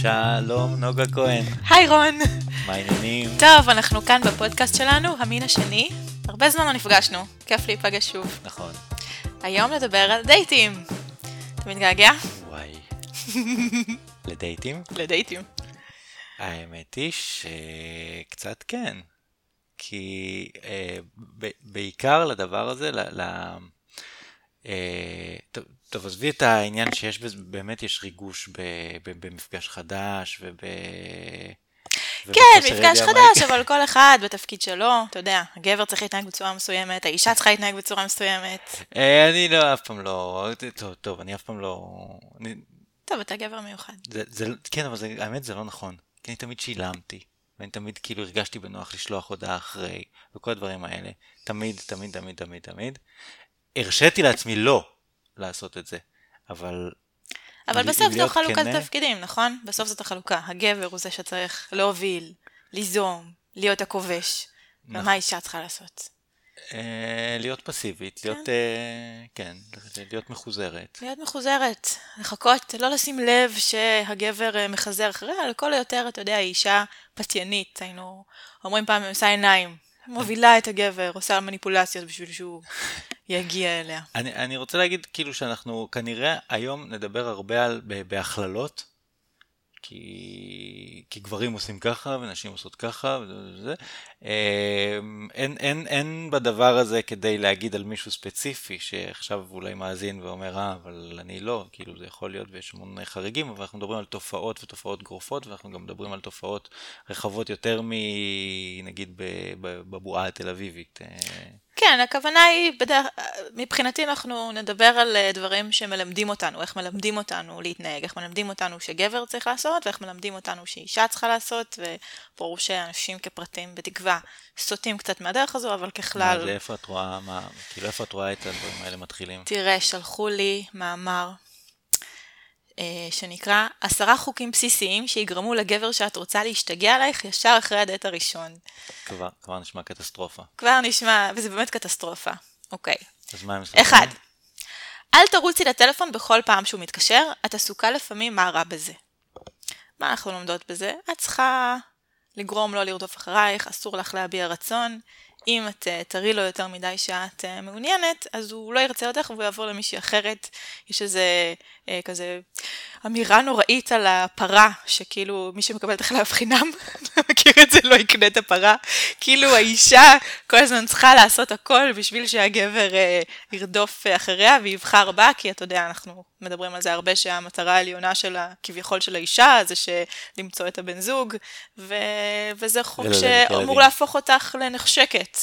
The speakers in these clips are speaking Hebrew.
שלום, נוגה כהן. היי רון. מה העניינים? טוב, אנחנו כאן בפודקאסט שלנו, המין השני. הרבה זמן לא נפגשנו, כיף להיפגש שוב. נכון. היום נדבר על דייטים. אתה מתגעגע? וואי. לדייטים? לדייטים. האמת היא שקצת כן. כי אה, ב- בעיקר לדבר הזה, ל... ל- אה, טוב, טוב, עזבי את העניין שיש באמת יש ריגוש ב, ב, במפגש חדש וב... כן, מפגש חדש. אבל כל אחד בתפקיד שלו, אתה יודע, הגבר צריך להתנהג בצורה מסוימת, האישה צריכה להתנהג בצורה מסוימת. אה, אני לא, אף פעם לא, טוב, טוב, אני אף פעם לא, אני, טוב, אתה גבר מיוחד. זה, זה, כן, אבל זה, האמת זה לא נכון, כי אני תמיד שילמתי, ואני תמיד כאילו הרגשתי בנוח לשלוח הודעה אחרי, וכל הדברים האלה, תמיד, תמיד, תמיד, תמיד, תמיד. הרשיתי לעצמי לא לעשות את זה, אבל אבל בסוף זו חלוקת כנה- תפקידים, נכון? בסוף זאת החלוקה. הגבר הוא זה שצריך להוביל, ליזום, להיות הכובש. נכון. ומה האישה צריכה לעשות? אה, להיות פסיבית, להיות, אה, כן, להיות מחוזרת. להיות מחוזרת, לחכות, לא לשים לב שהגבר אה, מחזר אחריה, לכל היותר, אתה יודע, היא אישה פתיינית, היינו אומרים פעם, עושה עיניים, מובילה את הגבר, עושה מניפולציות בשביל שהוא יגיע אליה. אני, אני רוצה להגיד כאילו שאנחנו כנראה היום נדבר הרבה על, בהכללות, כי, כי גברים עושים ככה ונשים עושות ככה וזה. אמ, אין, אין, אין בדבר הזה כדי להגיד על מישהו ספציפי שעכשיו אולי מאזין ואומר אה אבל אני לא, כאילו זה יכול להיות ויש המון חריגים אבל אנחנו מדברים על תופעות ותופעות גרופות ואנחנו גם מדברים על תופעות רחבות יותר מנגיד בבועה התל אביבית. כן, הכוונה היא, בדרך, מבחינתי אנחנו נדבר על אה, דברים שמלמדים אותנו, איך מלמדים אותנו להתנהג, איך מלמדים אותנו שגבר צריך לעשות, ואיך מלמדים אותנו שאישה צריכה לעשות, וברור שאנשים כפרטים בתקווה סוטים קצת מהדרך הזו, אבל מה ככלל, זה, איפה את רואה, מה, כאילו איפה את רואה את הדברים האלה מתחילים? תראה, שלחו לי מאמר שנקרא עשרה חוקים בסיסיים שיגרמו לגבר שאת רוצה להשתגע עלייך ישר אחרי הדייט הראשון. כבר, כבר נשמע קטסטרופה. כבר נשמע, וזה באמת קטסטרופה. אוקיי. אז מה הם? אחד, אל תרוצי לטלפון בכל פעם שהוא מתקשר, את עסוקה לפעמים מה רע בזה. מה אנחנו לומדות בזה? את צריכה לגרום לו לרדוף אחרייך, אסור לך להביע רצון. אם את אה, תראי לו יותר מדי שאת אה, מעוניינת, אז הוא לא ירצה אותך והוא יעבור למישהי אחרת. יש איזה אה, כזה אמירה נוראית על הפרה, שכאילו מי שמקבל את החלב חינם, מכיר את זה, לא יקנה את הפרה. כאילו האישה כל הזמן צריכה לעשות הכל בשביל שהגבר אה, ירדוף אה, אחריה ויבחר בה, כי אתה יודע, אנחנו מדברים על זה הרבה שהמטרה העליונה של כביכול של האישה זה למצוא את הבן זוג, ו... וזה חוק שאמור. להפוך אותך לנחשקת.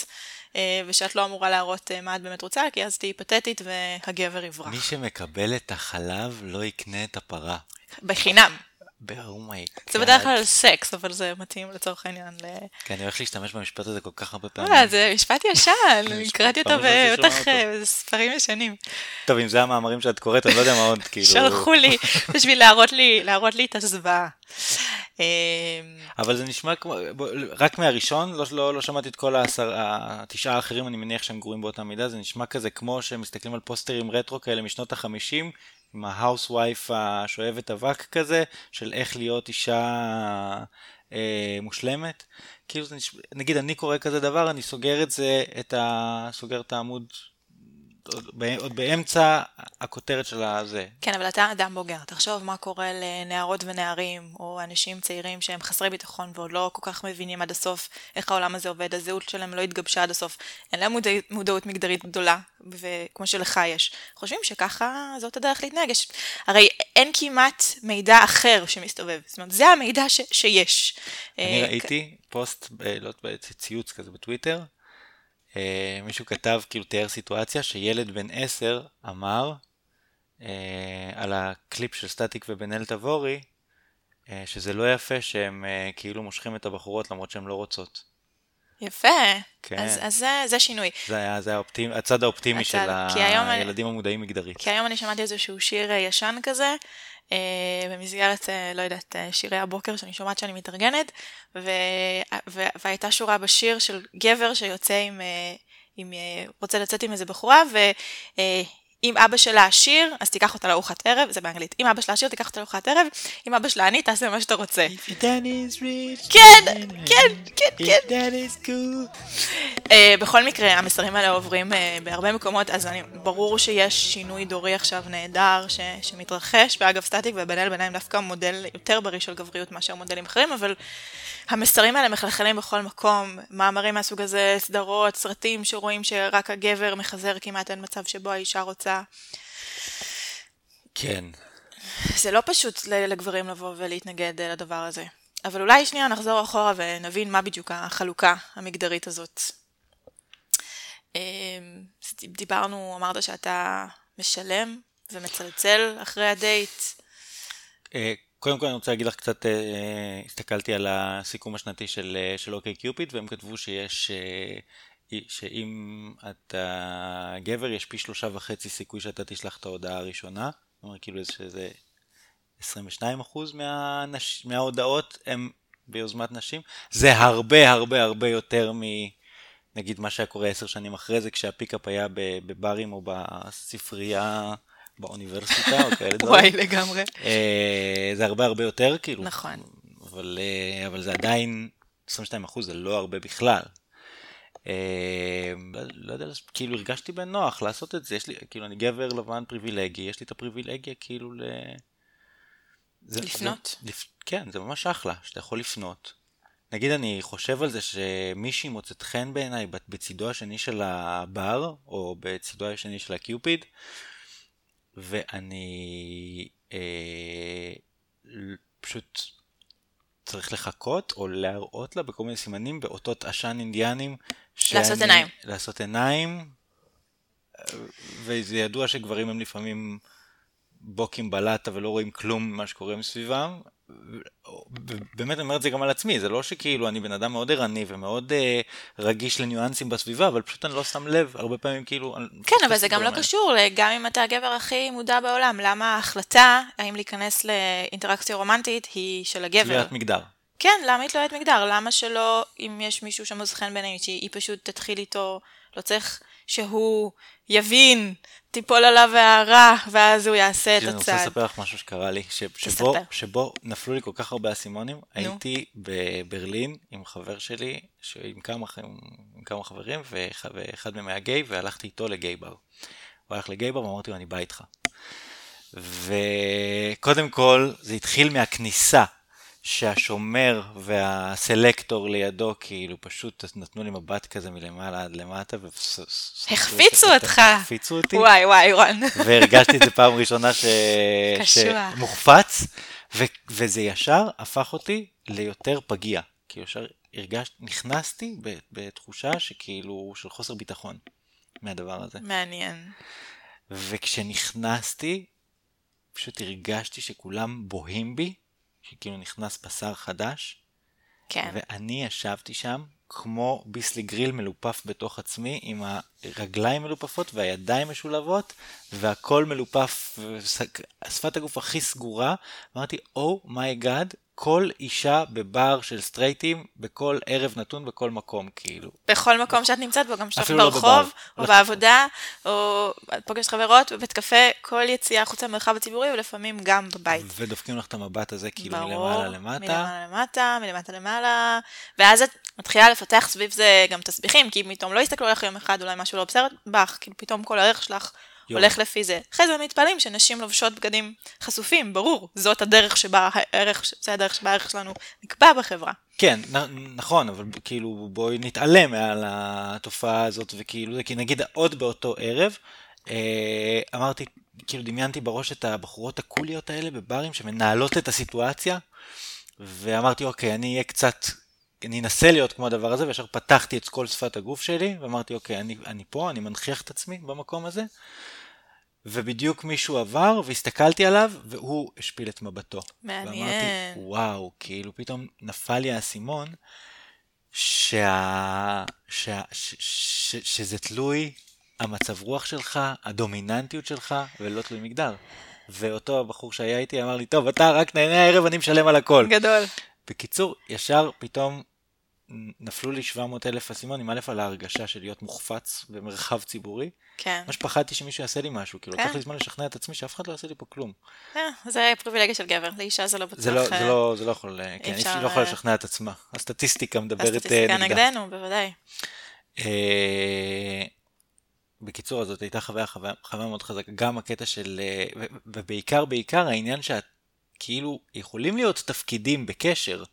אה, ושאת לא אמורה להראות אה, מה את באמת רוצה, כי אז תהיי פתטית והגבר יברח. מי שמקבל את החלב לא יקנה את הפרה. בחינם. באומייק. זה בדרך כלל סקס, אבל זה מתאים לצורך העניין ל... כי אני הולך להשתמש במשפט הזה כל כך הרבה פעמים. אה, זה משפט ישן, קראתי אותו בטח. אה, בספרים ישנים. טוב, אם זה המאמרים שאת קוראת, אני לא יודע מה עוד, כאילו... שלחו לי בשביל להראות לי, להראות לי את הזוועה. אה, אבל זה נשמע כמו, רק מהראשון, לא, לא, לא שמעתי את כל העשר, התשעה האחרים, אני מניח שהם גרועים באותה מידה, זה נשמע כזה כמו שמסתכלים על פוסטרים רטרו כאלה משנות החמישים, עם ההאוסווייף השואבת אבק כזה, של איך להיות אישה אה, מושלמת. כאילו נגיד אני קורא כזה דבר, אני סוגר את זה, את ה... סוגר את העמוד עוד, באמצע הכותרת של הזה. כן, אבל אתה אדם בוגר, תחשוב מה קורה לנערות ונערים, או אנשים צעירים שהם חסרי ביטחון ועוד לא כל כך מבינים עד הסוף איך העולם הזה עובד, הזהות שלהם לא התגבשה עד הסוף, אין להם מודע, מודעות מגדרית גדולה, וכמו שלך יש, חושבים שככה זאת הדרך להתנהג. הרי אין כמעט מידע אחר שמסתובב, זאת אומרת, זה המידע ש, שיש. אני אה, ראיתי פוסט, ב- לא יודעת, ציוץ כזה בטוויטר, אה, מישהו כתב, כאילו תיאר סיטואציה שילד בן עשר אמר אה, על הקליפ של סטטיק ובן אל תבורי, אה, שזה לא יפה שהם אה, כאילו מושכים את הבחורות למרות שהן לא רוצות. יפה, כן. אז, אז זה, זה שינוי. זה היה זה האופטימ... הצד האופטימי הצד, של היום אני- הילדים המודעים מגדרית. כי היום אני שמעתי איזשהו שיר אה, ישן כזה, במסגרת, אה, לא יודעת, אה, שירי הבוקר שאני שומעת שאני מתארגנת, ו... ו... והייתה שורה בשיר של גבר שיוצא עם, אה, עם אה, רוצה לצאת עם איזה בחורה, אם אבא שלה עשיר, אז תיקח אותה לארוחת ערב, זה באנגלית. אם אבא שלה עשיר, תיקח אותה לארוחת ערב, אם אבא שלה עני, תעשה מה שאתה רוצה. כן, כן, כן, כן. Uh, בכל מקרה, המסרים האלה עוברים uh, בהרבה מקומות, אז אני, ברור שיש שינוי דורי עכשיו נהדר ש, שמתרחש, ואגב סטטיק ובן אל ביניים דווקא מודל יותר בריא של גבריות מאשר מודלים אחרים, אבל המסרים האלה מחלחלים בכל מקום, מאמרים מהסוג הזה, סדרות, סרטים שרואים שרק הגבר מחזר כמעט אין מצב שבו האישה רוצה. כן. זה לא פשוט לגברים לבוא ולהתנגד לדבר הזה. אבל אולי שנייה נחזור אחורה ונבין מה בדיוק החלוקה המגדרית הזאת. אמ, דיברנו, אמרת שאתה משלם ומצלצל אחרי הדייט. אה, קודם כל אני רוצה להגיד לך קצת, אה, הסתכלתי על הסיכום השנתי של, אה, של אוקיי קיופיד והם כתבו שיש, שאם אתה גבר יש פי שלושה וחצי סיכוי שאתה תשלח את ההודעה הראשונה. זאת אומרת כאילו שזה 22% מהנש... מההודעות הם ביוזמת נשים. זה הרבה הרבה הרבה יותר מ... נגיד מה שהיה קורה עשר שנים אחרי זה, כשהפיקאפ היה בברים או בספרייה באוניברסיטה או כאלה דברים. וואי, לגמרי. אה, זה הרבה הרבה יותר, כאילו. נכון. אבל, אה, אבל זה עדיין, 22 אחוז זה לא הרבה בכלל. אה, לא יודע, כאילו הרגשתי בנוח לעשות את זה, יש לי, כאילו אני גבר לבן פריבילגי, יש לי את הפריבילגיה כאילו ל... זה, לפנות? זה, לפ... כן, זה ממש אחלה, שאתה יכול לפנות. נגיד אני חושב על זה שמישהי מוצאת חן בעיניי בצידו השני של הבר, או בצידו השני של הקיופיד, ואני אה, פשוט צריך לחכות או להראות לה בכל מיני סימנים באותות עשן אינדיאנים. שאני, לעשות עיניים. לעשות עיניים, וזה ידוע שגברים הם לפעמים בוקים בלטה ולא רואים כלום ממה שקורה מסביבם. באמת אני אומר את זה גם על עצמי, זה לא שכאילו אני בן אדם מאוד ערני ומאוד אה, רגיש לניואנסים בסביבה, אבל פשוט אני לא שם לב, הרבה פעמים כאילו... כן, אבל זה גם לא קשור, גם אם אתה הגבר הכי מודע בעולם, למה ההחלטה האם להיכנס לאינטראקציה רומנטית היא של הגבר? תלוית מגדר. כן, למה היא תלוית מגדר? למה שלא, אם יש מישהו שמוז חן בעיניי, שהיא פשוט תתחיל איתו, לא צריך שהוא יבין, תיפול עליו הערה, ואז הוא יעשה את הצעד. אני רוצה לספר לך משהו שקרה לי, ש, שבו, שבו נפלו לי כל כך הרבה אסימונים. נו. הייתי בברלין עם חבר שלי, עם כמה, עם כמה חברים, ואחד מהם היה גיי, והלכתי איתו לגיי בר. הוא הלך לגיי בר ואמרתי לו, אני בא איתך. וקודם כל, זה התחיל מהכניסה. שהשומר והסלקטור לידו כאילו פשוט נתנו לי מבט כזה מלמעלה עד למטה. החפיצו אותך. החפיצו אותי. וואי וואי רון. והרגשתי את זה פעם ראשונה ש... שמוחפץ, ו... וזה ישר הפך אותי ליותר פגיע. כי ישר הרגשתי, נכנסתי בתחושה שכאילו של חוסר ביטחון מהדבר הזה. מעניין. וכשנכנסתי, פשוט הרגשתי שכולם בוהים בי. שכאילו נכנס בשר חדש. כן. ואני ישבתי שם כמו ביסלי גריל מלופף בתוך עצמי, עם הרגליים מלופפות והידיים משולבות, והכל מלופף, שפת הגוף הכי סגורה. אמרתי, oh כל אישה בבר של סטרייטים, בכל ערב נתון, בכל מקום, כאילו. בכל מקום שאת נמצאת בו, גם כשאת לא ברחוב, או בעבודה, או פוגשת חברות, בבית קפה, כל יציאה החוצה במרחב הציבורי, ולפעמים גם בבית. ודופקים לך את המבט הזה, כאילו, מלמעלה למטה. מלמעלה למטה, מלמטה למעלה, ואז את מתחילה לפתח סביב זה גם תסביכים, כי פתאום לא יסתכלו עליך יום אחד, אולי משהו לא בסדר בך, כאילו פתאום כל הערך שלך יום. הולך לפי זה. אחרי זה מתפלאים שנשים לובשות בגדים חשופים, ברור, זאת הדרך שבה הערך, זה הדרך שבה הערך שלנו נקבע בחברה. כן, נ- נכון, אבל כאילו בואי נתעלם מעל התופעה הזאת, וכאילו כי נגיד עוד באותו ערב, אה, אמרתי, כאילו דמיינתי בראש את הבחורות הקוליות האלה בברים שמנהלות את הסיטואציה, ואמרתי, אוקיי, אני אהיה קצת אני אנסה להיות כמו הדבר הזה, וישר פתחתי את כל שפת הגוף שלי, ואמרתי, אוקיי, אני, אני פה, אני מנכיח את עצמי במקום הזה, ובדיוק מישהו עבר, והסתכלתי עליו, והוא השפיל את מבטו. מעניין. ואמרתי, וואו, כאילו פתאום נפל לי האסימון, שה... שה... ש... ש... ש... שזה תלוי המצב רוח שלך, הדומיננטיות שלך, ולא תלוי מגדר. ואותו הבחור שהיה איתי אמר לי, טוב, אתה רק נהנה הערב, אני משלם על הכל. גדול. בקיצור, ישר פתאום נפלו לי 700 אלף אסימונים, א' על ההרגשה של להיות מוחפץ במרחב ציבורי. כן. ממש פחדתי שמישהו יעשה לי משהו, כאילו, כן. לקח לי זמן לשכנע את עצמי שאף אחד לא יעשה לי פה כלום. אה, זה פריבילגיה של גבר, לאישה זה לא בטוח. זה לא, זה לא, זה לא יכול, אה, כן, אפשר, היא לא יכולה אה, לשכנע את עצמה. הסטטיסטיקה מדברת אה, הסטטיסטיקה נגדה. נגדנו, בוודאי. בקיצור, אז זאת הייתה חוויה, חוויה, חוויה מאוד חזקה. גם הקטע של, ובעיקר, בעיקר העניין שאת, כאילו, יכולים להיות תפקידים בקשר.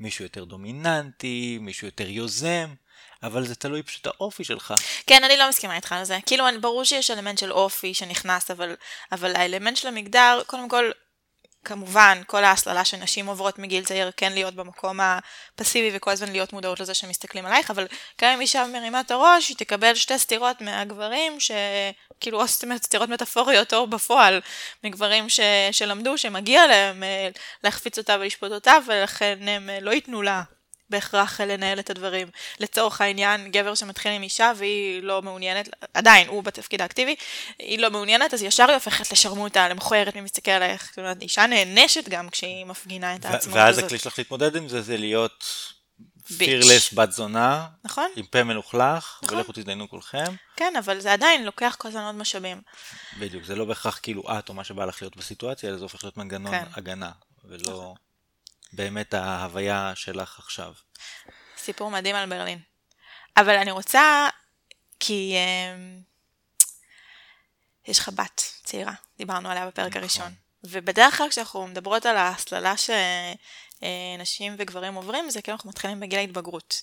מישהו יותר דומיננטי, מישהו יותר יוזם, אבל זה תלוי פשוט האופי שלך. כן, אני לא מסכימה איתך על זה. כאילו, ברור שיש אלמנט של אופי שנכנס, אבל, אבל האלמנט של המגדר, קודם כל, כמובן, כל ההסללה שנשים עוברות מגיל צעיר, כן להיות במקום הפסיבי וכל הזמן להיות מודעות לזה שמסתכלים עלייך, אבל גם אם אישה מרימה את הראש, היא תקבל שתי סטירות מהגברים, שכאילו, או סטירות מטאפוריות או בפועל, מגברים ש... שלמדו שמגיע להם אה, להחפיץ אותה ולשפוט אותה, ולכן הם אה, לא ייתנו לה בהכרח לנהל את הדברים. לצורך העניין, גבר שמתחיל עם אישה והיא לא מעוניינת, עדיין, הוא בתפקיד האקטיבי, היא לא מעוניינת, אז ישר היא הופכת לשרמוטה, למכוערת, מי מסתכל עלייך. זאת אומרת, אישה נענשת גם כשהיא מפגינה את העצמאות ואז הזאת. הכלי שלך להתמודד עם זה, זה להיות. פירלס בת זונה, נכון? עם פה מלוכלך, נכון. ולכו תזדיינו כולכם. כן, אבל זה עדיין לוקח כל הזמן עוד משאבים. בדיוק, זה לא בהכרח כאילו את או מה שבא לך להיות בסיטואציה, אלא זה הופך להיות מנגנון כן. הגנה, ולא באמת ההוויה שלך עכשיו. סיפור מדהים על ברלין. אבל אני רוצה, כי אה, יש לך בת צעירה, דיברנו עליה בפרק נכון. הראשון. ובדרך כלל כשאנחנו מדברות על ההסללה שנשים וגברים עוברים, זה כאילו אנחנו מתחילים בגיל ההתבגרות.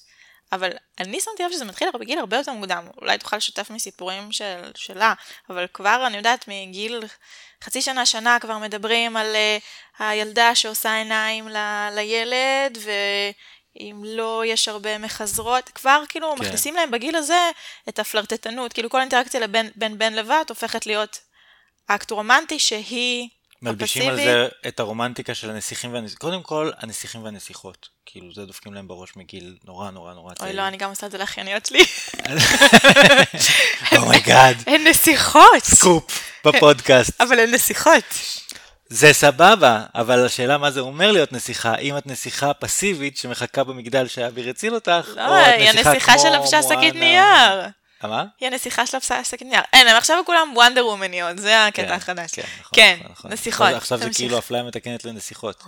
אבל אני שמתי לב שזה מתחיל בגיל הרבה יותר מוקדם. אולי תוכל לשתף מסיפורים של, שלה, אבל כבר אני יודעת מגיל חצי שנה, שנה כבר מדברים על uh, הילדה שעושה עיניים ל, לילד, ואם לא יש הרבה מחזרות, כבר כאילו כן. מכניסים להם בגיל הזה את הפלרטטנות. כאילו כל אינטראקציה לבין בין בן לבת הופכת להיות אקט רומנטי שהם מלבישים על הפסיבי. זה את הרומנטיקה של הנסיכים והנסיכות. קודם כל, הנסיכים והנסיכות. כאילו, זה דופקים להם בראש מגיל נורא נורא נורא צעיר. אוי לא, אני גם עושה את זה לאחייניות שלי. oh my god, הן נסיכות! סקופ בפודקאסט. אבל הן נסיכות. זה סבבה, אבל השאלה מה זה אומר להיות נסיכה, אם את נסיכה פסיבית שמחכה במגדל שאביר הציל אותך, לא, או את היא נסיכה הנסיכה כמו שלבשה שקית מואנה. נייר. מה? היא הנסיכה שלבשה שקית נייר. אין, הם עכשיו כולם וונדר וומניות, זה הקטע כן, החדש. כן, נכון, כן, נכון, נכון. נסיכות. עכשיו- זה. כאילו אפליה מתקנת לנסיכות.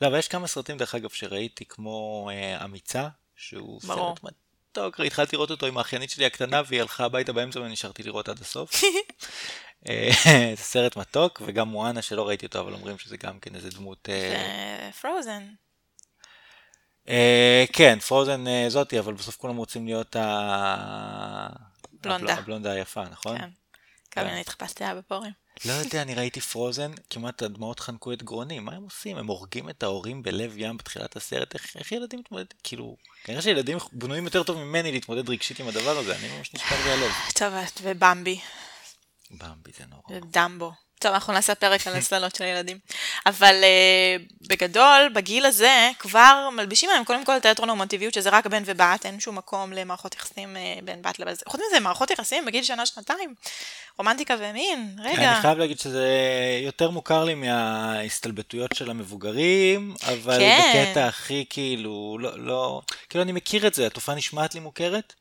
לא, אבל יש כמה סרטים דרך אגב שראיתי, כמו אה, אמיצה, שהוא. סרט מתוק, התחלתי לראות אותו עם האחיינית שלי הקטנה והיא הלכה הביתה באמצע ונשארתי לראות עד הסוף. אה, זה סרט מתוק, וגם מואנה שלא ראיתי אותו, אבל אומרים שזה גם כן איזה דמות... אה, זה פרוזן. אה, כן, פרוזן אה, זאתי, אבל בסוף כולם רוצים להיות ה... בלונדה. הבל- הבלונדה היפה, נכון? כן. כמה אני התחפשתי לה בפורים. לא יודע, אני ראיתי פרוזן, כמעט הדמעות חנקו את גרוני, מה הם עושים? הם הורגים את ההורים בלב ים בתחילת הסרט, איך, איך ילדים מתמודדים? כאילו, כנראה שילדים בנויים יותר טוב ממני להתמודד רגשית עם הדבר הזה, אני ממש נשבר לי הלב. טוב, ובמבי. במבי זה נורא. ודמבו. טוב, אנחנו נעשה פרק על הסללות של ילדים. אבל uh, בגדול, בגיל הזה, כבר מלבישים להם קודם כל תיאטרון נורמטיביות, שזה רק בן ובת, אין שום מקום למערכות יחסים uh, בין בת לבת. חוץ מזה, מערכות יחסים בגיל שנה-שנתיים, רומנטיקה ומין, רגע. אני חייב להגיד שזה יותר מוכר לי מההסתלבטויות של המבוגרים, אבל כן. בקטע הכי כאילו, לא, לא, כאילו אני מכיר את זה, התופעה נשמעת לי מוכרת,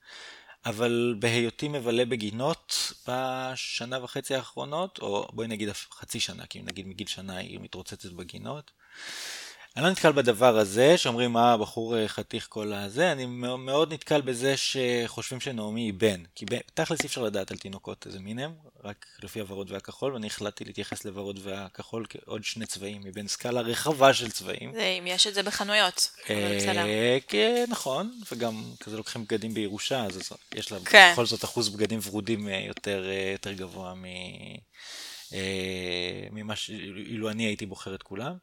אבל בהיותי מבלה בגינות בשנה וחצי האחרונות, או בואי נגיד חצי שנה, כי נגיד מגיל שנה היא מתרוצצת בגינות, אני לא נתקל בדבר הזה, שאומרים מה הבחור אה, חתיך כל הזה, אני מאו- מאוד נתקל בזה שחושבים שנעמי היא בן. כי ב- תכלס אי אפשר לדעת על תינוקות איזה מין הם, רק לפי הוורוד והכחול, ואני החלטתי להתייחס לוורוד והכחול כעוד שני צבעים מבין סקאלה רחבה של צבעים. זה אם יש את זה בחנויות, אבל בסדר. אה, כן, נכון, וגם כזה לוקחים בגדים בירושה, אז יש לה כן. בכל זאת אחוז בגדים ורודים אה, יותר, אה, יותר גבוה. אה, ממה ש... אילו אני הייתי בוחר את כולם.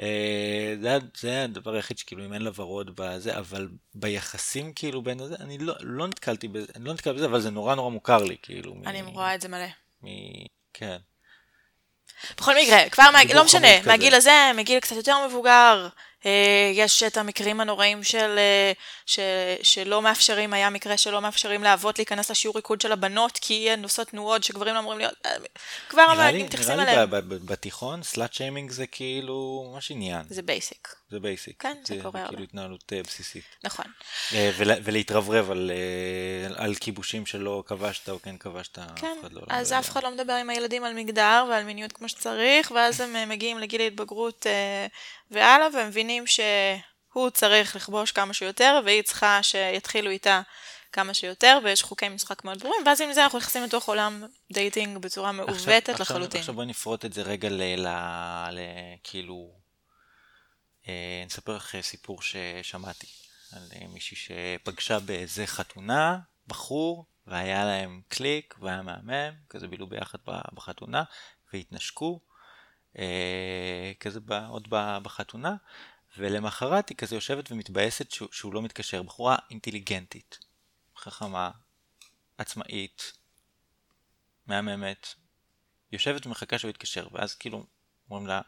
אה, זה, זה הדבר היחיד שכאילו אם אין לה ורוד בזה, אבל ביחסים כאילו בין הזה, אני לא, לא נתקלתי בזה, אני לא נתקל בזה, אבל זה נורא נורא מוכר לי, כאילו. מ- אני רואה את זה מלא. מ... כן. בכל מקרה, כבר, מה, לא משנה. מהגיל הזה, מגיל קצת יותר מבוגר, יש את המקרים הנוראים של, אה, ש, שלא מאפשרים, היה מקרה שלא מאפשרים לאבות להיכנס לשיעור ריקוד של הבנות, כי הן עושות תנועות שגברים לא אמורים להיות, אה, כבר נראה לי, מתייחסים נראה לי אליהם. ב- ב- בתיכון, slut shaming זה כאילו ממש עניין. זה basic. זה basic. כן, זה קורה זה הרבה. כאילו התנהלות אה, בסיסית. נכון. אה, ול- ולהתרברב על, אה, על כיבושים שלא כבשת או כן כבשת, כן, אף אחד לא... אז לא אף אחד לא מדבר עם הילדים על מגדר ועל מיניות כמו שצריך, ואז הם מגיעים לגיל ההתבגרות אה, והלאה, והם מבינים שהוא צריך לכבוש כמה שיותר, והיא צריכה שיתחילו איתה כמה שיותר, ויש חוקי משחק מאוד ברורים, ואז עם זה אנחנו נכנסים לתוך עולם dating בצורה מעוותת לחלוטין. עכשיו בואי נפרוט את זה רגע ל... ל, ל כאילו... אה, נספר לך סיפור ששמעתי על אה, מישהי שפגשה באיזה חתונה, בחור, והיה להם קליק, והיה מהמם, כזה בילו ביחד בחתונה, והתנשקו, אה, כזה עוד בחתונה, ולמחרת היא כזה יושבת ומתבאסת שהוא לא מתקשר. בחורה אינטליגנטית, חכמה, עצמאית, מהממת, יושבת ומחכה שהוא יתקשר, ואז כאילו אומרים לה,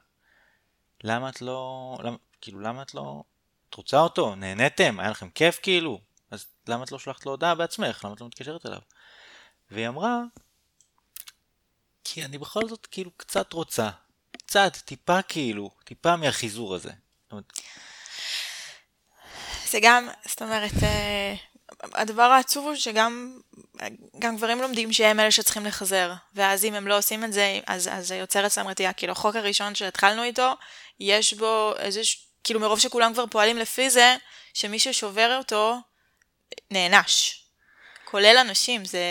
למה את לא, למה, כאילו למה את לא, את רוצה אותו, נהניתם, היה לכם כיף כאילו, אז למה את לא שלחת לו הודעה בעצמך, למה את לא מתקשרת אליו? והיא אמרה, כי אני בכל זאת כאילו קצת רוצה, קצת, טיפה כאילו, טיפה מהחיזור הזה. זה גם, זאת אומרת, אה, הדבר העצוב הוא שגם גם גברים לומדים שהם אלה שצריכים לחזר, ואז אם הם לא עושים את זה, אז, זה יוצר אצלם רתיעה. כאילו, החוק הראשון שהתחלנו איתו, יש בו איזה, ש- כאילו מרוב שכולם כבר פועלים לפי זה, שמי ששובר אותו, נענש. כולל אנשים, זה,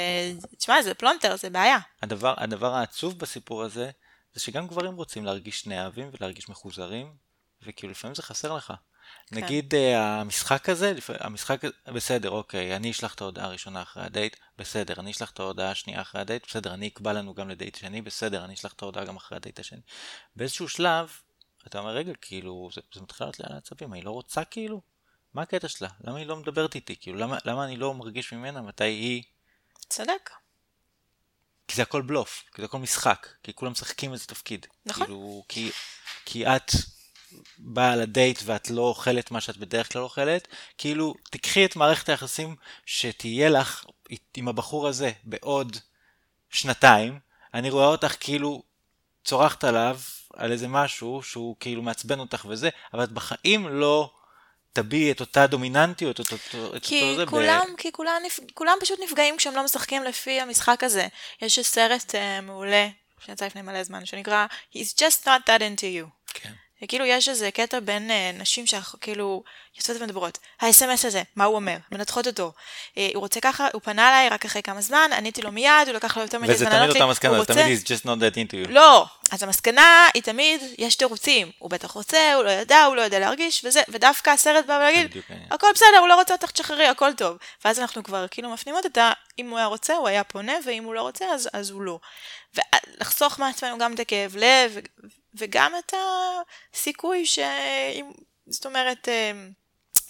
תשמע, זה פלונטר, זה בעיה. הדבר, הדבר העצוב בסיפור הזה, זה שגם גברים רוצים להרגיש נאהבים ולהרגיש מחוזרים, וכאילו לפעמים זה חסר לך. כן. נגיד אה, המשחק הזה, לפ- המשחק, בסדר, אוקיי, אני אשלח את ההודעה הראשונה אחרי הדייט, בסדר, אני אשלח את ההודעה השנייה אחרי הדייט, בסדר, אני אקבע לנו גם לדייט שני, בסדר, אני אשלח את ההודעה גם אחרי הדייט השני. באיזשהו שלב, אתה אומר, רגע, כאילו, זה, זה מתחיל לעלות לי על העצבים, היא לא רוצה כאילו? מה הקטע שלה? למה היא לא מדברת איתי? כאילו, למה, למה אני לא מרגיש ממנה מתי היא... צודק. כי זה הכל בלוף, כי זה הכל משחק, כי כולם משחקים איזה תפקיד. נכון. כאילו, כי, כי את באה לדייט ואת לא אוכלת מה שאת בדרך כלל אוכלת, כאילו, תקחי את מערכת היחסים שתהיה לך עם הבחור הזה בעוד שנתיים, אני רואה אותך כאילו צורחת עליו על איזה משהו שהוא כאילו מעצבן אותך וזה, אבל את בחיים לא תביעי את אותה דומיננטיות, את אותו, את כי אותו זה. ב- כולם, כי כולם, כולם פשוט נפגעים כשהם לא משחקים לפי המשחק הזה. יש סרט uh, מעולה שיצא לפני מלא זמן, שנקרא He's just not that into you. כן. כאילו יש איזה קטע בין uh, נשים שכאילו יוצאות ומדברות, ה-SMS הזה, מה הוא אומר? מנתחות אותו. Uh, הוא רוצה ככה, הוא פנה אליי רק אחרי כמה זמן, עניתי לו מיד, הוא לקח לו יותר מדי וזה זמן תמיד לענות לי, אותה מסקנה, הוא זה רוצה- תמיד is just not that into you. לא, אז המסקנה היא תמיד, יש תירוצים. הוא בטח רוצה, הוא לא ידע, הוא לא יודע להרגיש, וזה, ודווקא הסרט בא זה להגיד, בדיוק העניין. הכל בסדר, הוא לא רוצה אותך, תשחררי, הכל טוב. ואז אנחנו כבר כאילו מפנימות את ה... אם הוא היה רוצה, הוא היה פונה, ואם הוא לא רוצה, אז, אז הוא לא. ולחסוך מעצמנו גם את הכאב לב, וגם את הסיכוי ש... זאת אומרת, אה,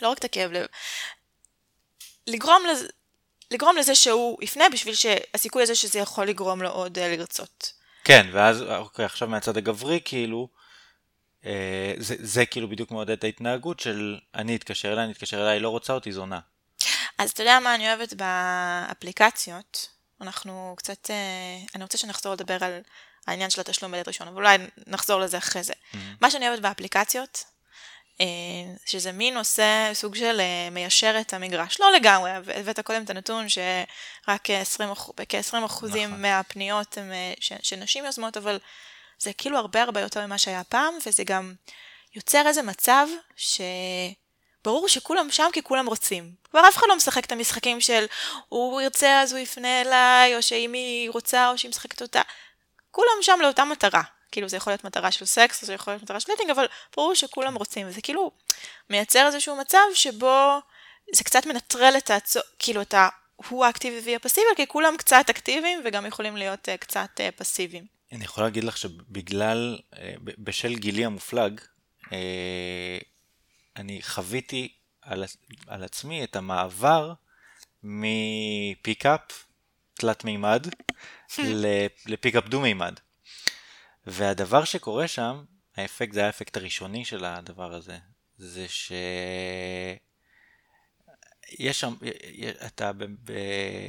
לא רק את הכאב לב, לגרום לזה... לגרום לזה שהוא יפנה בשביל שהסיכוי הזה שזה יכול לגרום לו עוד אה, לרצות. כן, ואז, אוקיי, עכשיו מהצד הגברי, כאילו, אה, זה, זה כאילו בדיוק מעודד את ההתנהגות של אני אתקשר אליי, אני אתקשר אליי, לא רוצה אותי, זונה. אז אתה יודע מה אני אוהבת באפליקציות? אנחנו קצת, אה, אני רוצה שנחזור לדבר על העניין של התשלום בדלת ראשון, אבל אולי נחזור לזה אחרי זה. מה שאני אוהבת באפליקציות, אה, שזה מין עושה סוג של אה, מיישר את המגרש. לא לגמרי, הבאת קודם את הנתון שרק 20, אחוז- כ-20 אחוזים נכון. מהפניות הם אה, ש- שנשים יוזמות, אבל זה כאילו הרבה הרבה יותר ממה שהיה פעם, וזה גם יוצר איזה מצב ש... ברור שכולם שם כי כולם רוצים. כבר אף אחד לא משחק את המשחקים של הוא ירצה אז הוא יפנה אליי, או שאם היא רוצה או שהיא משחקת אותה. כולם שם לאותה מטרה. כאילו זה יכול להיות מטרה של סקס, זה יכול להיות מטרה של dating, אבל ברור שכולם רוצים. וזה כאילו מייצר איזשהו מצב שבו זה קצת מנטרל את הצו... כאילו את ה... הוא האקטיבי והיא הפסיבי, כי כולם קצת אקטיביים וגם יכולים להיות uh, קצת uh, פסיביים. אני יכול להגיד לך שבגלל, אה, ב- בשל גילי המופלג, אה, אני חוויתי על, על עצמי את המעבר מ pickup תלת מימד ל pickup דו מימד. והדבר שקורה שם, האפקט, זה האפקט הראשוני של הדבר הזה, זה ש... יש שם, אתה,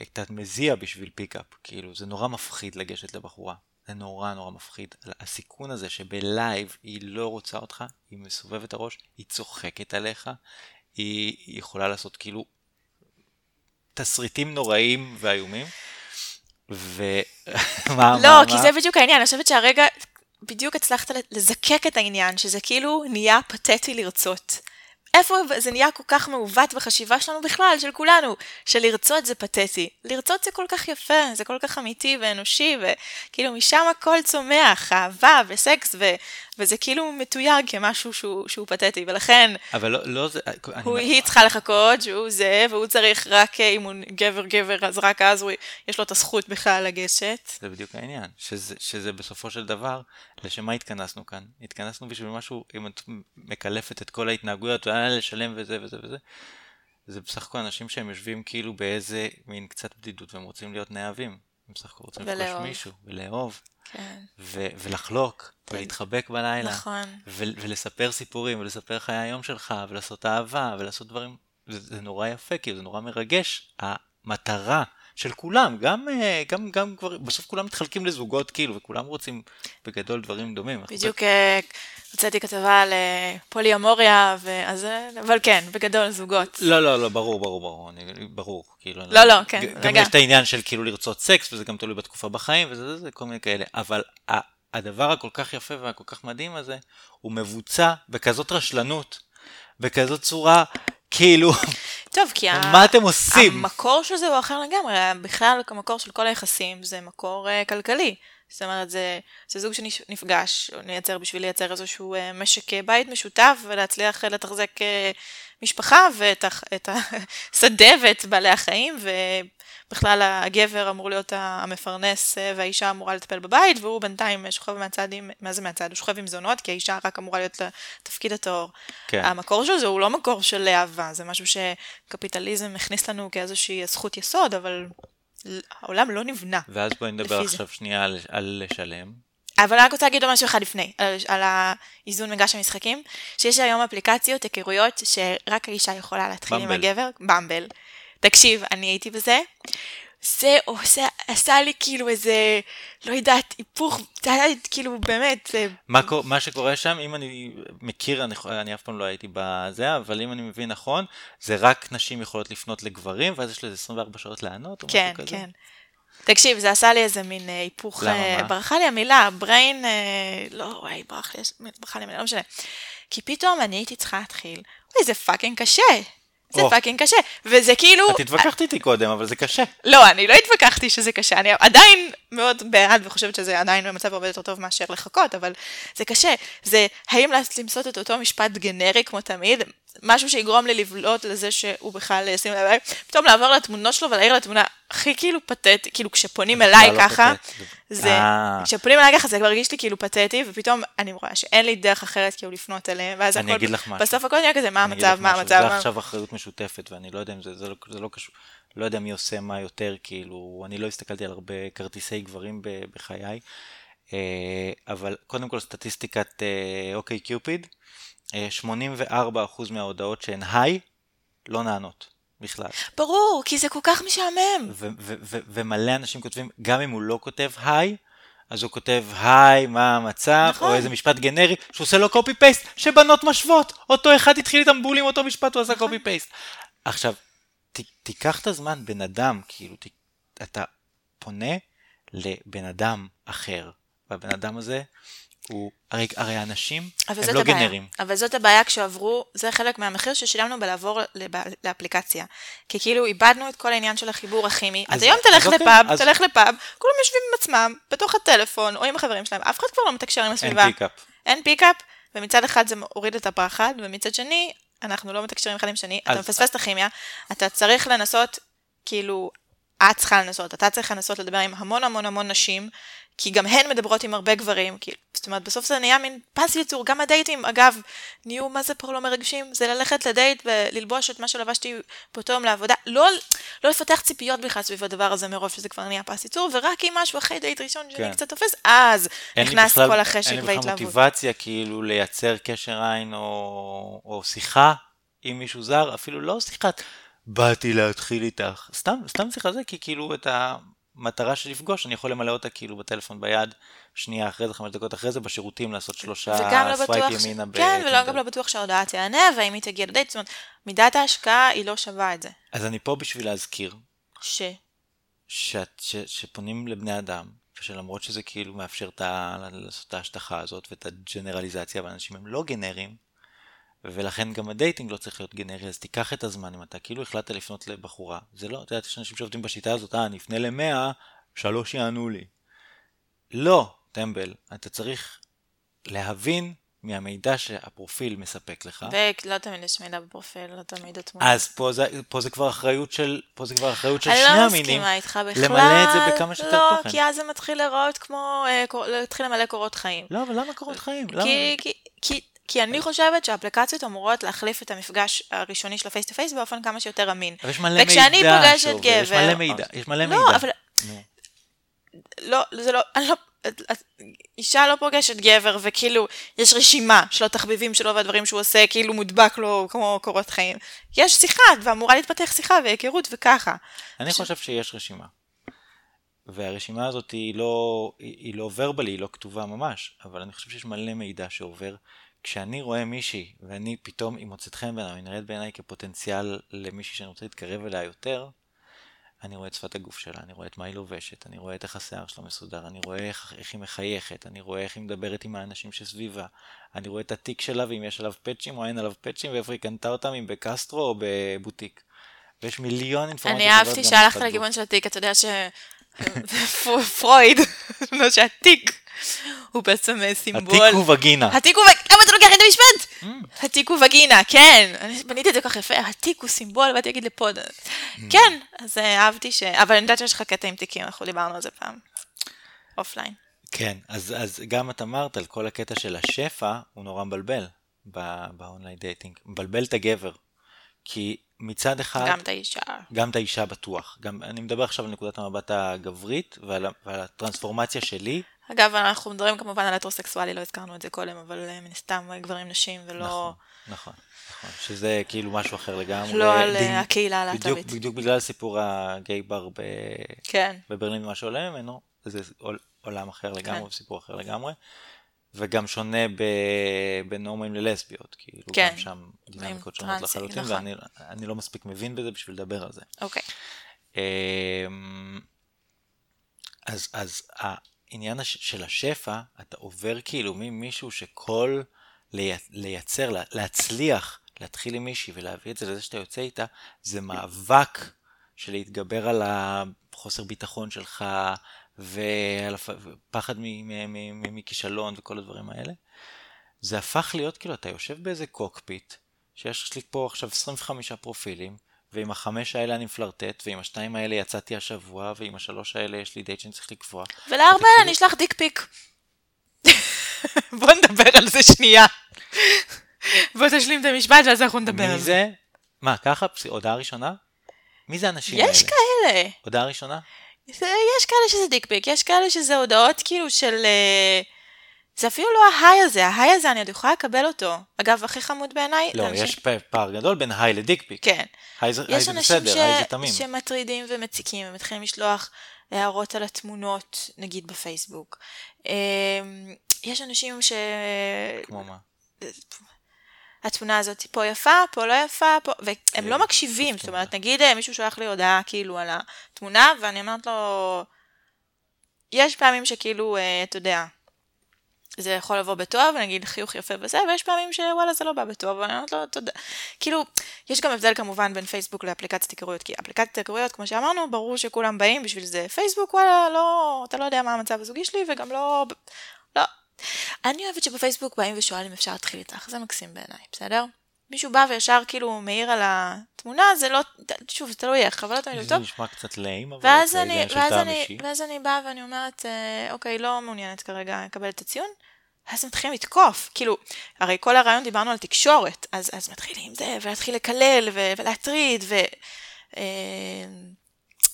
אתה מזיע בשביל pickup, כאילו זה נורא מפחיד לגשת לבחורה. זה נורא נורא מפחיד. הסיכון הזה שב live היא לא רוצה אותך, היא מסובבת הראש, היא צוחקת עליך, היא יכולה לעשות כאילו תסריטים נוראים ואיומים. ומה, לא, מה, כי מה? זה בדיוק העניין, אני חושבת שהרגע בדיוק הצלחת לזקק את העניין, שזה כאילו נהיה פתטי לרצות. איפה זה נהיה כל כך מעוות בחשיבה שלנו בכלל, של כולנו, שלרצות זה פתטי. לרצות זה כל כך יפה, זה כל כך אמיתי ואנושי, וכאילו משם הכל צומח, אהבה וסקס, ו, וזה כאילו מתויג כמשהו שהוא, שהוא פתטי, ולכן אבל לא, לא זה... הוא, אני, היא צריכה לחכות שהוא זה, והוא צריך רק, אם הוא גבר גבר, אז רק אז הוא, יש לו את הזכות בכלל לגשת. זה בדיוק העניין, שזה, שזה בסופו של דבר, לשם מה התכנסנו כאן? התכנסנו בשביל משהו, אם את מקלפת את כל ההתנהגויות, והיה לשלם וזה וזה וזה, זה בסך הכל אנשים שהם יושבים כאילו באיזה מין קצת בדידות, והם רוצים להיות נאהבים. הם בסך הכל רוצים לפגוש. מישהו, ולאהוב, כן, ו- ולחלוק, ולהתחבק בלילה, נכון. ו- ולספר סיפורים, ולספר חיי היום שלך, ולעשות אהבה, ולעשות דברים, זה, זה נורא יפה, כאילו זה נורא מרגש, המטרה של כולם, גם, אה, גם, גם כבר, בסוף כולם מתחלקים לזוגות כאילו, וכולם רוצים בגדול דברים דומים. בדיוק אה, הוצאתי כתבה על אה, פוליומוריה, ואז, אה, אבל כן, בגדול זוגות. לא, לא, לא, ברור, ברור, ברור, אני, ברור, כאילו, לא, לא, כן, ג- גם רגע. יש את העניין של כאילו לרצות סקס, וזה גם תלוי בתקופה בחיים, וזה זה, זה כל מיני כאלה, אבל הדבר הכל כך יפה והכל כך מדהים הזה, הוא מבוצע בכזאת רשלנות, בכזאת צורה, כאילו, טוב, כי מה אתם עושים? המקור של זה הוא אחר לגמרי, בכלל המקור של כל היחסים זה מקור uh, כלכלי. זאת אומרת, זה, זה זוג שנפגש, או נייצר בשביל לייצר איזשהו uh, משק אה, בית משותף, ולהצליח לתחזק uh, משפחה ואת ה- את השדה ואת בעלי החיים, ובכלל הגבר אמור להיות המפרנס uh, והאישה אמורה לטפל בבית, והוא בינתיים שוכב מהצד, עם, מה זה מהצד? הוא שוכב עם זונות, כי האישה רק אמורה להיות לתפקיד הטהור. כן. המקור של זה הוא לא מקור של אהבה, זה משהו שקפיטליזם הכניס לנו כאיזושהי זכות יסוד, אבל העולם לא נבנה. ואז בואי נדבר זה. עכשיו שנייה על, על לשלם. אבל אני רק רוצה להגיד עוד משהו אחד לפני, על, על האיזון מגש המשחקים, שיש היום אפליקציות, היכרויות, שרק האישה יכולה להתחיל עם במבל. הגבר, במבל. תקשיב, אני הייתי בזה, זה עושה, עשה לי כאילו איזה, לא יודעת, היפוך, זה היה כאילו באמת, אה, מה, מה שקורה שם, אם אני מכיר, אני, אני אף פעם לא הייתי בזה, אבל אם אני מבין נכון, זה רק נשים יכולות לפנות לגברים, ואז יש לזה 24 שעות לענות, או כן, משהו כזה? כן. תקשיב, זה עשה לי איזה מין אה, היפוך, למה, אה, מה? ברחה לי המילה, brain, אה, לא, וואי, ברח לי, ברחה לי המילה, לא משנה. כי פתאום אני הייתי צריכה להתחיל, וואי, זה fucking קשה. זה. fucking קשה. וזה כאילו... את התווכחת איתי קודם, אבל זה קשה. לא, אני לא התווכחתי שזה קשה, אני עדיין מאוד בעד וחושבת שזה עדיין במצב הרבה יותר טוב מאשר לחכות, אבל זה קשה. זה האם למסות את אותו משפט גנרי כמו תמיד, משהו שיגרום לי לבלוט לזה שהוא בכלל ישים לב, פתאום לעבור לתמונות שלו ולהעיר לתמונה הכי כאילו פתטי, כאילו כשפונים אליי לא ככה. זה, אה. כשפונים אליי ככה זה כבר הרגיש לי כאילו פתטי, ופתאום אני רואה שאין לי דרך אחרת כאילו לפנות אליהם, ואז אני הכל, אגיד לך משהו. בסוף הכל נהיה כזה, מה המצב, מה המצב, זה. עכשיו אחריות משותפת, ואני לא יודע אם זה, זה, לא, זה לא קשור, לא יודע מי עושה מה יותר, כאילו, אני לא הסתכלתי על הרבה כרטיסי גברים בחיי, אה, אבל קודם כל סטטיסטיקת אה, אוקיי קיופיד, אה, 84% מההודעות שהן היי, לא נענות בכלל. ברור, כי זה כל כך משעמם. ו- ו- ו- ומלא אנשים כותבים, גם אם הוא לא כותב היי, אז הוא כותב היי, מה המצב, נכון. או איזה משפט גנרי, שהוא עושה לו קופי פייסט, שבנות משוות. אותו אחד התחיל איתם בול עם אותו משפט, הוא עשה נכון. קופי פייסט. עכשיו, ת, תיקח את הזמן, בן אדם, כאילו, ת, אתה פונה לבן אדם אחר, והבן אדם הזה הוא, הרי, הרי אנשים אבל הם לא הבעיה. גנרים. אבל זאת הבעיה כשעברו, זה חלק מהמחיר ששילמנו בלעבור לב- לאפליקציה. כי כאילו איבדנו את כל העניין של החיבור הכימי. אז אז- היום תלך אז אוקיי, לפאב, אז- תלך לפאב, כולם יושבים עם עצמם, בתוך הטלפון, או עם החברים שלהם, אף אחד כבר לא מתקשר עם אין הסביבה. pickup. אין pickup, ומצד אחד זה מוריד את הפחד, ומצד שני, אנחנו לא מתקשרים אחד עם שני, אתה אז- מפספס את הכימיה, אתה צריך לנסות, כאילו, את צריכה לנסות, אתה צריך לנסות לדבר עם המון המון המון נשים, כי גם הן מדברות עם הרבה גברים, כאילו, זאת אומרת, בסוף זה נהיה מין פס ייצור, גם הדייטים, אגב, נהיו, מה זה פה לא מרגשים? זה ללכת לדייט וללבוש את מה שלבשתי באותו יום לעבודה, לא, לא לפתח ציפיות בכלל סביב הדבר הזה מרוב שזה כבר נהיה פס ייצור, ורק אם משהו אחרי דייט ראשון שאני כן. קצת תופס, אז נכנס בכלל- כל החשק אין לי בכלל וההתלהבות. מוטיבציה כאילו לייצר קשר עין או, או שיחה עם מישהו זר, אפילו לא שיחת באתי להתחיל איתך, סתם, סתם שיחה זה, כי כאילו אתה מטרה של לפגוש, אני יכול למלא אותה כאילו בטלפון ביד, שנייה אחרי זה, חמש דקות אחרי זה, בשירותים לעשות שלושה וגם לא swipe בטוח, ש... ימינה. כן, ולא, בטינדר. גם לא בטוח שההודעה תיענה, והאם היא תגיע לדייט, זאת אומרת, מידת ההשקעה היא לא שווה את זה. אז אני פה בשביל להזכיר, ש... שאת, ש, שפונים לבני אדם, ושלמרות שזה כאילו מאפשר את ה, לעשות את ההשטחה הזאת ואת הג'נרליזציה, ואנשים הם לא גנריים, ולכן גם ה dating לא צריך להיות גנרי, אז תיקח את הזמן, אם אתה כאילו החלטת לפנות לבחורה, זה לא, אתה יודע, יש אנשים שעובדים בשיטה הזאת, אה, אני אפנה למאה, שלוש יענו לי. לא, טמבל, אתה צריך להבין מהמידע שהפרופיל מספק לך. ולא תמיד יש מידע בפרופיל, לא תמיד התמונה. אז פה זה, פה זה כבר אחריות של, פה זה כבר אחריות של אני שני לא המינים. מסכימה איתך בכלל. למלא את זה בכמה שיותר לא, תוכן. כי אז זה מתחיל להיראות כמו, אה, להתחיל למלא קורות חיים. לא, אבל למה קורות חיים? למה? כי, כי, כי, אני חושבת שהאפליקציות אמורות להחליף את המפגש הראשוני של ה face to face באופן כמה שיותר אמין. אבל יש מלא וכשאני מידע פוגשת שעובר, גבר... יש מלא מידע, יש מלא לא, מידע. אבל נו. לא, זה לא, אני לא, אישה לא פוגשת גבר וכאילו יש רשימה של התחביבים שלו והדברים שהוא עושה כאילו מודבק לו כמו קורות חיים. יש שיחה ואמורה להתפתח שיחה והיכרות וככה. אני חושב שיש רשימה. והרשימה הזאת היא לא, היא, היא לא ורבלי, היא לא כתובה ממש, אבל אני חושב שיש מלא מידע שעובר. כשאני רואה מישהי, ואני פתאום, היא מוצאת חן בעיניי, היא נראית בעיניי כפוטנציאל למישהי שאני רוצה להתקרב אליה יותר, אני רואה את שפת הגוף שלה, אני רואה את מה היא לובשת, אני רואה את איך השיער שלה מסודר, אני רואה איך, איך היא מחייכת, אני רואה איך היא מדברת עם האנשים שסביבה, אני רואה את התיק שלה ואם יש עליו פאצ'ים או אין עליו פאצ'ים ואיפה היא קנתה אותם, אם בקסטרו או בבוטיק. ויש מיליון אינפורמציות. אני אהבתי שהלכת. לכיוון של התיק, אתה יודע ש... פרויד, לא שהתיק הוא בעצם אה, סימבול. התיק הוא וגינה. התיק הוא... ו- למה אתה לוקח את המשפט? התיק הוא וגינה, כן. אני בניתי את זה כל כך יפה, התיק הוא סימבול, באתי להגיד לפוד. כן, אז אה, אהבתי ש... אבל אני יודעת שיש לך קטע עם תיקים, אנחנו דיברנו על זה פעם. offline. כן, אז, אז גם את אמרת על כל הקטע של השפע, הוא נורא מבלבל ב online dating. מבלבל את הגבר. כי מצד אחד, גם את האישה. גם את האישה בטוח. גם, אני מדבר עכשיו על נקודת המבט הגברית ועל, ועל הטרנספורמציה שלי. אגב, אנחנו מדברים כמובן על הטרוסקסואלי, לא הזכרנו את זה קודם, אבל אה, מן הסתם אה, גברים נשים ולא... נכון, נכון, נכון. שזה כאילו משהו אחר לגמרי. לא על דין- אה, הקהילה בדיוק, הלהט"בית. בדיוק בגלל סיפור ה gay bar ב... כן. בברלין ומה שעולה ממנו, זה עול- עולם אחר לגמרי, כן. וסיפור אחר לגמרי, וגם שונה ב... בין הומואים ללסביות, כאילו כן. גם שם דינמיקות שונות לחלוטין, נכון. ואני אני לא מספיק מבין בזה בשביל לדבר על זה. אוקיי. אמ, אז, אז העניין הש- של השפע, אתה עובר כאילו ממישהו שכל לי- לייצר, לה- להצליח להתחיל עם מישהי ולהביא את זה לזה שאתה יוצא איתה, זה מאבק של להתגבר על החוסר ביטחון שלך מ- מכישלון וכל הדברים האלה. זה הפך להיות כאילו אתה יושב באיזה cockpit, שיש לי פה עכשיו 25 פרופילים, ועם החמש האלה אני מפלרטט, ועם השתיים האלה יצאתי השבוע, ועם השלוש האלה יש לי דייט שאני צריך לקבוע. ולארבע האלה אני אשלח dick pic. בוא נדבר על זה שנייה. בוא תשלים את המשפט ואז אנחנו נדבר על מי זה. מה, ככה? הודעה ראשונה? מי זה האנשים האלה? יש כאלה. הודעה ראשונה? יש כאלה שזה דיק פיק, יש כאלה שזה הודעות כאילו של... אה, זה אפילו לא ההיי הזה, ההיי הזה אני עוד יכולה לקבל אותו. אגב, הכי חמוד בעיניי... לא, זה אנשים- יש פער גדול בין היי לדיק פיק. כן. היי זה היי יש זה אנשים בסדר, ש... היי זה תמים. שמטרידים ומציקים ומתחילים לשלוח הערות על התמונות, נגיד בפייסבוק. אה, יש אנשים ש... כמו מה? התמונה הזאת פה יפה, פה לא יפה, פה... והם כן, לא מקשיבים, זאת מסכים אומרת, איתך. נגיד אה, מישהו שולח לי הודעה כאילו על התמונה, ואני אומרת לו... יש פעמים שכאילו, אה, אתה יודע, זה יכול לבוא בטוב, נגיד חיוך יפה וזה, ויש פעמים שוואלה זה לא בא בטוב, ואני אומרת לו תודה. כאילו, יש גם הבדל כמובן בין פייסבוק לאפליקציית היכרויות, כי אפליקציית היכרויות, כמו שאמרנו, ברור שכולם באים בשביל זה. פייסבוק, וואלה, לא, אתה לא יודע מה המצב הזוגי שלי, וגם לא, לא. אני אוהבת שבפייסבוק באים ושואלים אם אפשר להתחיל איתך, זה מקסים בעיניי, בסדר? מישהו בא וישר כאילו מעיר על התמונה, זה לא, שוב, זה תלוי איך, אבל לא תמיד הוא זה טוב. נשמע קצת ליים, אבל ואז אוקיי, זה עניין של טעם אישי. ואז אני באה ואני אומרת, אה, אוקיי, לא מעוניינת כרגע לקבל את הציון, ואז מתחילים לתקוף, כאילו, הרי כל הרעיון דיברנו על תקשורת, אז, אז מתחילים זה, ולהתחיל לקלל, ו, ולהטריד, ו... אה,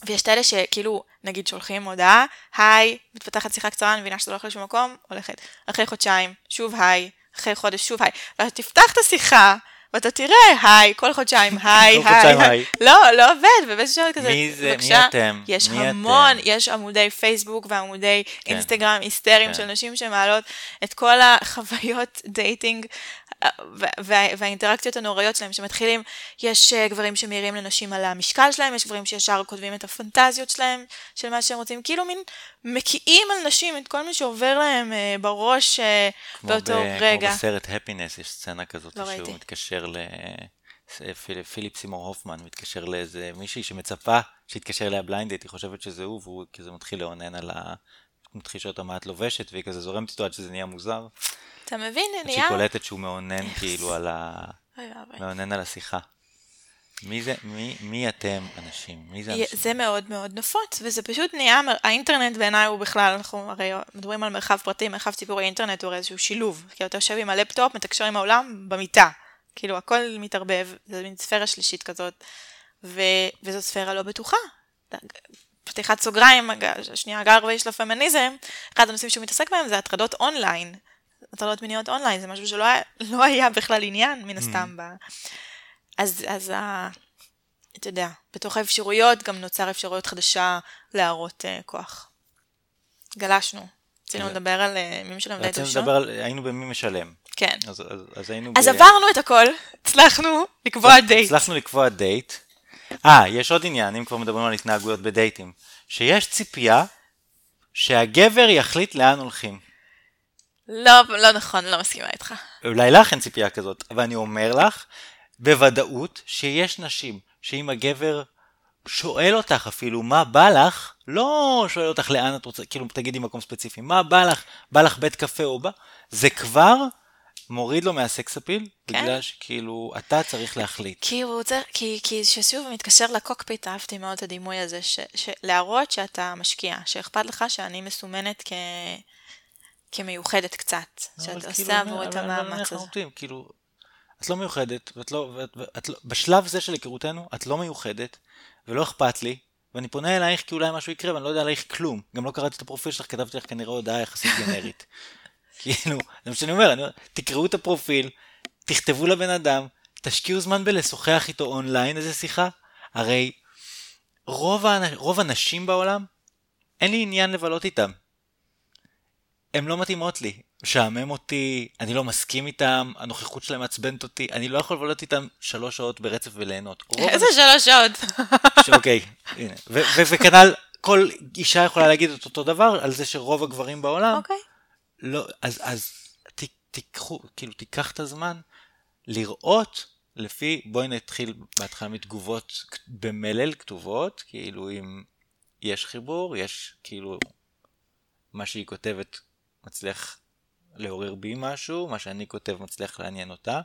ויש את אלה שכאילו, נגיד שולחים הודעה, היי, מתפתחת שיחה קצרה, אני מבינה שזה לא הולך לשום מקום, הולכת. אחרי חודשיים, שוב היי, אחרי חודש, שוב היי. ואז תפתח את השיחה, ואתה תראה, היי, כל חודשיים, היי, היי. היי. לא, לא עובד, ובאיזשהו שלב כזה, מי זה- מי אתם? יש המון? יש עמודי פייסבוק ועמודי כן. אינסטגרם היסטריים כן. של נשים שמעלות את כל החוויות dating. וה- וה- והאינטראקציות הנוראיות שלהם שמתחילים, יש אה, גברים שמעירים לנשים על המשקל שלהם, יש גברים שישר כותבים את הפנטזיות שלהם, של מה שהם רוצים, כאילו מין מקיאים על נשים את כל מה שעובר להם אה, בראש אה, באותו ב- רגע. כמו בסרט הפינס, יש סצנה כזאת לא שהוא ראיתי. מתקשר ל... פיל- פיליפ סימור הופמן מתקשר לאיזה מישהי שמצפה שיתקשר אליה בליינדית, היא חושבת שזה הוא, והוא כזה מתחיל לאונן על ה... מתחיל לשאול אותה מה את לובשת, והיא כזה זורמת איתו עד שזה נהיה מוזר. אתה מבין, נהיה... שהיא קולטת שהוא מאונן כאילו על ה... מאונן על השיחה. מי זה, מי, מי אתם אנשים? מי זה אנשים? זה מאוד מאוד נפוץ, וזה פשוט נהיה, האינטרנט בעיניי הוא בכלל, אנחנו הרי מדברים על מרחב פרטי, מרחב ציבורי, אינטרנט הוא הרי איזשהו שילוב. כאילו אתה יושב עם הלפטופ, מתקשר עם העולם במיטה. כאילו הכל מתערבב, זה מין ספירה שלישית כזאת, ו- וזו ספירה לא בטוחה. פתיחת סוגריים, שנייה, הגל הרביעי של הפמיניזם, אחד הנושאים שהוא מתעסק בהם זה הטרדות אונליין. הטרדות מיניות אונליין, זה משהו שלא היה, לא היה בכלל עניין, מן הסתם. ב... אז, אז ה... אתה יודע, בתוך האפשרויות גם נוצר אפשרויות חדשה להראות uh, כוח. גלשנו. רצינו לדבר על uh, מי משלם דייט רצינו ראשון? לדבר על, היינו במי משלם. כן. אז, אז, אז היינו אז ב... עברנו את הכל, הצלחנו לקבוע דייט. הצלחנו לקבוע דייט. אה, יש עוד עניין, אם כבר מדברים על התנהגויות בדייטים. שיש ציפייה שהגבר יחליט לאן הולכים. לא, לא נכון, לא מסכימה איתך. אולי לך אין ציפייה כזאת, אבל אני אומר לך בוודאות שיש נשים שאם הגבר שואל אותך אפילו מה בא לך, לא שואל אותך לאן את רוצה, כאילו תגידי מקום ספציפי, מה בא לך, בא לך בית קפה או בא, זה כבר מוריד לו מהסקס אפיל, כן. בגלל שכאילו אתה צריך להחליט. כי הוא רוצה, כי, כי ששוב מתקשר לקוקפיט, אהבתי מאוד את הדימוי הזה, ש, ש, להראות שאתה משקיע, שאכפת לך שאני מסומנת כ, כמיוחדת קצת, שאתה כאילו, עושה עבור את המאמץ הזה. כאילו, את לא מיוחדת, ואת לא, ואת, ואת לא, בשלב זה של היכרותנו, את לא מיוחדת, ולא אכפת לי, ואני פונה אלייך כי אולי משהו יקרה, ואני לא יודע עלייך כלום. גם לא קראתי את הפרופיל שלך, כתבתי לך כנראה הודעה יחסית גנרית. כאילו, זה מה שאני אומר, אני אומר, תקראו את הפרופיל, תכתבו לבן אדם, תשקיעו זמן בלשוחח איתו אונליין איזה שיחה, הרי רוב, האנ... רוב הנשים בעולם, אין לי עניין לבלות איתם. הן לא מתאימות לי. משעמם אותי, אני לא מסכים איתם, הנוכחות שלהם מעצבנת אותי, אני לא יכול לבלות איתם שלוש שעות ברצף וליהנות. איזה שלוש שעות. אוקיי, הנה. וכנ"ל, כל אישה יכולה להגיד את אותו דבר על זה שרוב הגברים בעולם, אוקיי. לא, אז, אז ת, תיקחו, כאילו תיקח את הזמן לראות לפי, בואי נתחיל בהתחלה מתגובות במלל כתובות, כאילו אם יש חיבור, יש כאילו מה שהיא כותבת מצליח לעורר בי משהו, מה שאני כותב מצליח לעניין אותה.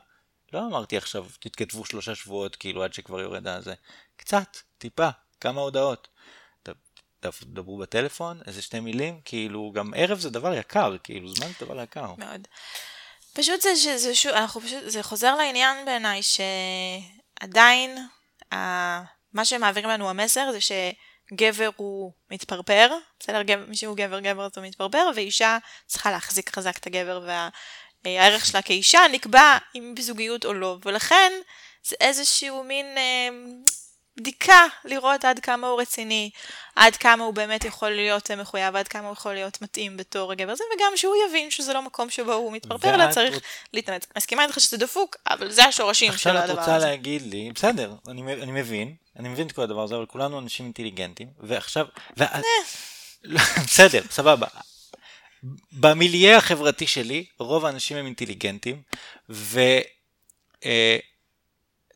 לא אמרתי עכשיו תתכתבו שלושה שבועות כאילו עד שכבר יורד הזה. קצת, טיפה, כמה הודעות. דברו בטלפון, איזה שתי מילים, כאילו גם ערב זה דבר יקר, כאילו זמן זה דבר יקר. מאוד. פשוט זה שזה שוב, אנחנו פשוט, זה חוזר לעניין בעיניי שעדיין ה, מה שמעבירים לנו המסר זה שגבר הוא מתפרפר, בסדר? גבר, מי שהוא גבר גבר אז הוא מתפרפר, ואישה צריכה להחזיק חזק את הגבר והערך שלה כאישה נקבע אם בזוגיות או לא, ולכן זה איזשהו מין אה, בדיקה לראות עד כמה הוא רציני, עד כמה הוא באמת יכול להיות אה, מחויב, עד כמה הוא יכול להיות מתאים בתור הגבר הזה, וגם שהוא יבין שזה לא מקום שבו הוא מתפרפר, אלא צריך רוצ- להתאמץ. מסכימה איתך שזה דפוק, אבל זה השורשים של עכשיו את הדבר רוצה הזה. להגיד לי, בסדר, אני, אני מבין, אני מבין את כל הדבר הזה, אבל כולנו אנשים אינטליגנטים, ועכשיו, ואת, לא, בסדר, סבבה. במיליה החברתי שלי, רוב האנשים הם אינטליגנטים, ו... אה,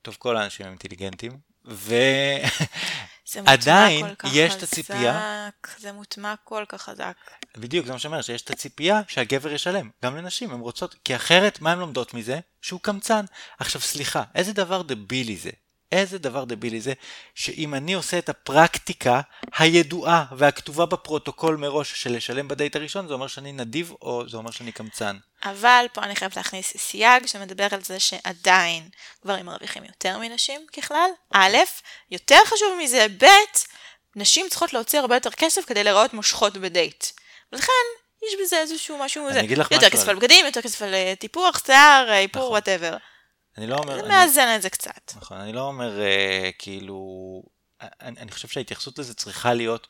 טוב, כל האנשים הם אינטליגנטים, ו... זה מוטמע עדיין כל כך יש את הציפייה. זה מוטמע כל כך חזק. בדיוק, זה מה שאומר, שיש את הציפייה שהגבר ישלם. גם לנשים, הן רוצות, כי אחרת, מה הן לומדות מזה? שהוא קמצן. עכשיו, סליחה, איזה דבר דבילי זה? איזה דבר דבילי זה, שאם אני עושה את הפרקטיקה הידועה והכתובה בפרוטוקול מראש של לשלם בדייט הראשון, זה אומר שאני נדיב או זה אומר שאני קמצן. אבל פה אני חייבת להכניס סייג שמדבר על זה שעדיין גברים מרוויחים יותר מנשים ככלל. א', יותר חשוב מזה, ב', נשים צריכות להוציא הרבה יותר כסף כדי להיראות מושכות בדייט. ולכן יש בזה איזשהו משהו אני זה. אגיד לך יותר משהו כסף על- בגדים, יותר כסף על אה, טיפוח, שיער, אה, איפור, נכון. אני לא אומר... זה אני- מאזן את זה קצת. נכון, אני לא אומר אה, כאילו, אני, אני חושב שההתייחסות לזה צריכה להיות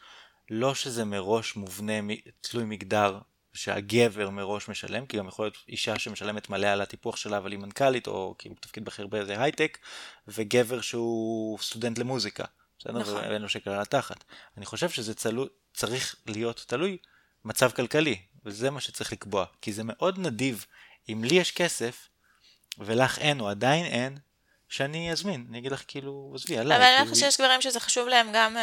לא שזה מראש מובנה מ- תלוי מגדר, שהגבר מראש משלם, כי גם יכול להיות אישה שמשלמת מלא על הטיפוח שלה, אבל היא מנכ"לית, או כאילו תפקיד בכיר באיזה הייטק, וגבר שהוא סטודנט למוזיקה, בסדר? נכון. ואין לו שקל על התחת. אני חושב שזה צלו, צריך להיות תלוי מצב כלכלי, וזה מה שצריך לקבוע, כי זה מאוד נדיב, אם לי יש כסף, ולך אין, או עדיין אין, שאני אזמין, אני אגיד לך כאילו, עזבי, עליי. אבל אני כאילו, חושבת שיש גברים שזה חשוב להם גם אה,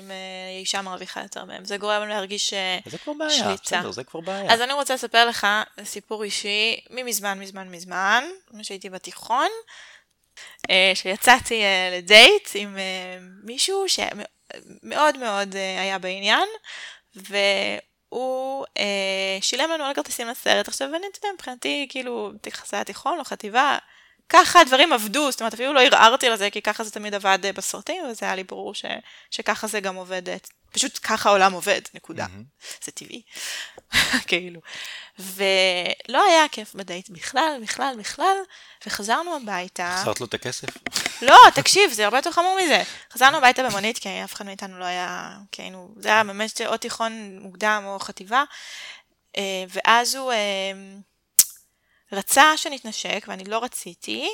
אם אה, אישה מרוויחה יותר מהם. זה גורם להם להרגיש אה, זה כבר בעיה, שליטה. בסדר, זה כבר בעיה. אז אני רוצה לספר לך סיפור אישי ממזמן, מזמן, מזמן, כשהייתי בתיכון, שיצאתי לדייט עם מישהו שמאוד מאוד היה בעניין, והוא אה, שילם לנו על כרטיסים לסרט. עכשיו, אני, אתה יודע, מבחינתי, כאילו, יחסי התיכון או חטיבה, ככה הדברים עבדו, זאת אומרת, אפילו לא ערערתי על זה, כי ככה זה תמיד עבד אה, בסרטים, וזה היה לי ברור ש, שככה זה גם עובד, פשוט ככה העולם עובד, נקודה. מהמם. זה טבעי, כאילו. ולא היה כיף בדייט בכלל, בכלל, בכלל, וחזרנו הביתה. החזרת לו את הכסף? לא, תקשיב, זה הרבה יותר חמור מזה. חזרנו הביתה במונית, כי אף אחד מאיתנו לא היה, כי היינו, זה היה באמת או תיכון מוקדם או חטיבה, אה, ואז הוא אה, רצה שנתנשק, ואני לא רציתי,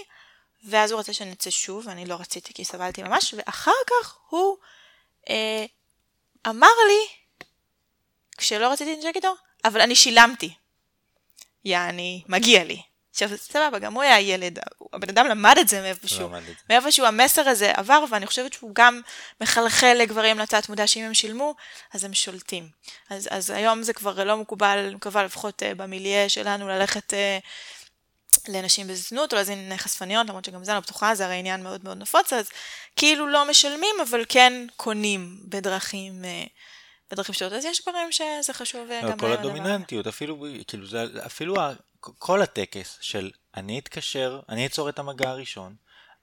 ואז הוא רצה שנצא שוב, ואני לא רציתי כי סבלתי ממש, ואחר כך הוא אה, אמר לי, כשלא רציתי להתנשק איתו, אבל אני שילמתי. יעני, מגיע לי. עכשיו, סבבה, גם הוא היה ילד, הבן אדם למד את זה מאיפשהו. למד את זה. מאיפשהו המסר הזה עבר, ואני חושבת שהוא גם מחלחל לגברים לתת מודע שאם הם שילמו, אז הם שולטים. אז, אז היום זה כבר לא מקובל, אני מקווה לפחות uh, במיליה שלנו, ללכת uh, לנשים בזנות או להזין חשפניות, למרות שגם זה לא בטוחה, זה הרי עניין מאוד מאוד נפוץ, אז כאילו לא משלמים, אבל כן קונים בדרכים... Uh, בדרכים שונות, אז יש גברים שזה חשוב אה, גם כל להם הזה. הדומיננטיות, אפילו, כאילו, זה, אפילו כל הטקס של אני אתקשר, אני אצור את המגע הראשון,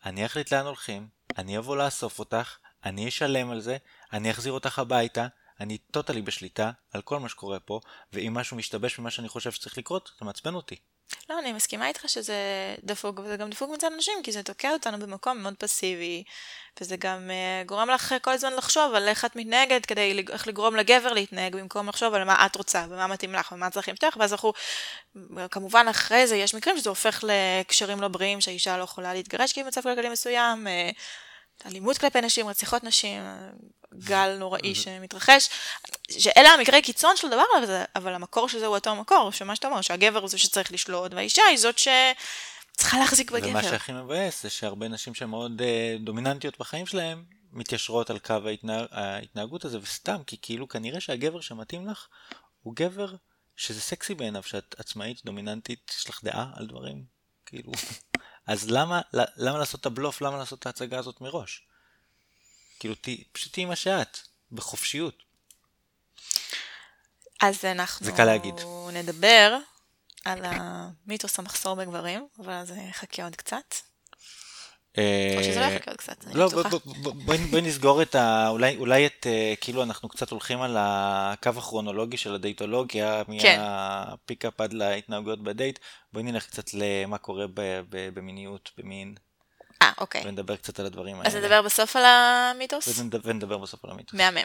אני אחליט לאן הולכים, אני אבוא לאסוף אותך, אני אשלם על זה, אני אחזיר אותך הביתה, אני טוטלי בשליטה על כל מה שקורה פה, ואם משהו משתבש ממה שאני חושב שצריך לקרות, זה מעצבן אותי. לא, אני מסכימה איתך שזה דפוק, וזה גם דפוק מצד אנשים, כי זה תוקע אותנו במקום מאוד פסיבי, וזה גם uh, גורם לך כל הזמן לחשוב על איך את מתנהגת, כדי איך לגרום לגבר להתנהג, במקום לחשוב על מה את רוצה, ומה מתאים לך, ומה צריכים לפתוח, ואז אנחנו, כמובן אחרי זה יש מקרים שזה הופך לקשרים לא בריאים, שהאישה לא יכולה להתגרש כי היא במצב כלכלי מסוים, אה, אלימות כלפי נשים, רציחות נשים, גל נוראי שמתרחש, שאלה המקרי קיצון של הדבר הזה, אבל המקור של זה הוא אותו מקור, שמה שאתה אומר, שהגבר הוא זה שצריך לשלוט, והאישה היא זאת שצריכה להחזיק ומה בגבר. שהכי מבאס זה שהרבה נשים שמאוד אה, דומיננטיות בחיים שלהם, מתיישרות על קו ההתנהג, ההתנהגות הזה, וסתם, כי כאילו כנראה שהגבר שמתאים לך, הוא גבר שזה סקסי בעיניו, שאת עצמאית, דומיננטית, יש לך דעה על דברים, כאילו. אז למה, למה לעשות את הבלוף, למה לעשות את ההצגה הזאת מראש? כאילו, ת, פשוט תהיי מה שאת, בחופשיות. אז אנחנו זה קל להגיד. נדבר על המיתוס המחסור בגברים, אבל זה יחכה עוד קצת. או שזה לא יחכה עוד קצת, אני לא, בטוחה. בוא- בוא- בוא- בואי נסגור את ה... אולי, אולי את... אה, כאילו אנחנו קצת הולכים על הקו הכרונולוגי של הדייטולוגיה, כן. מהפיקאפ עד להתנהגויות בדייט. בואי נלך קצת למה קורה במיניות, במין, אה, אוקיי. ונדבר קצת על הדברים האלה. אז נדבר בסוף על המיתוס? ונדבר בסוף על המיתוס. מהמם.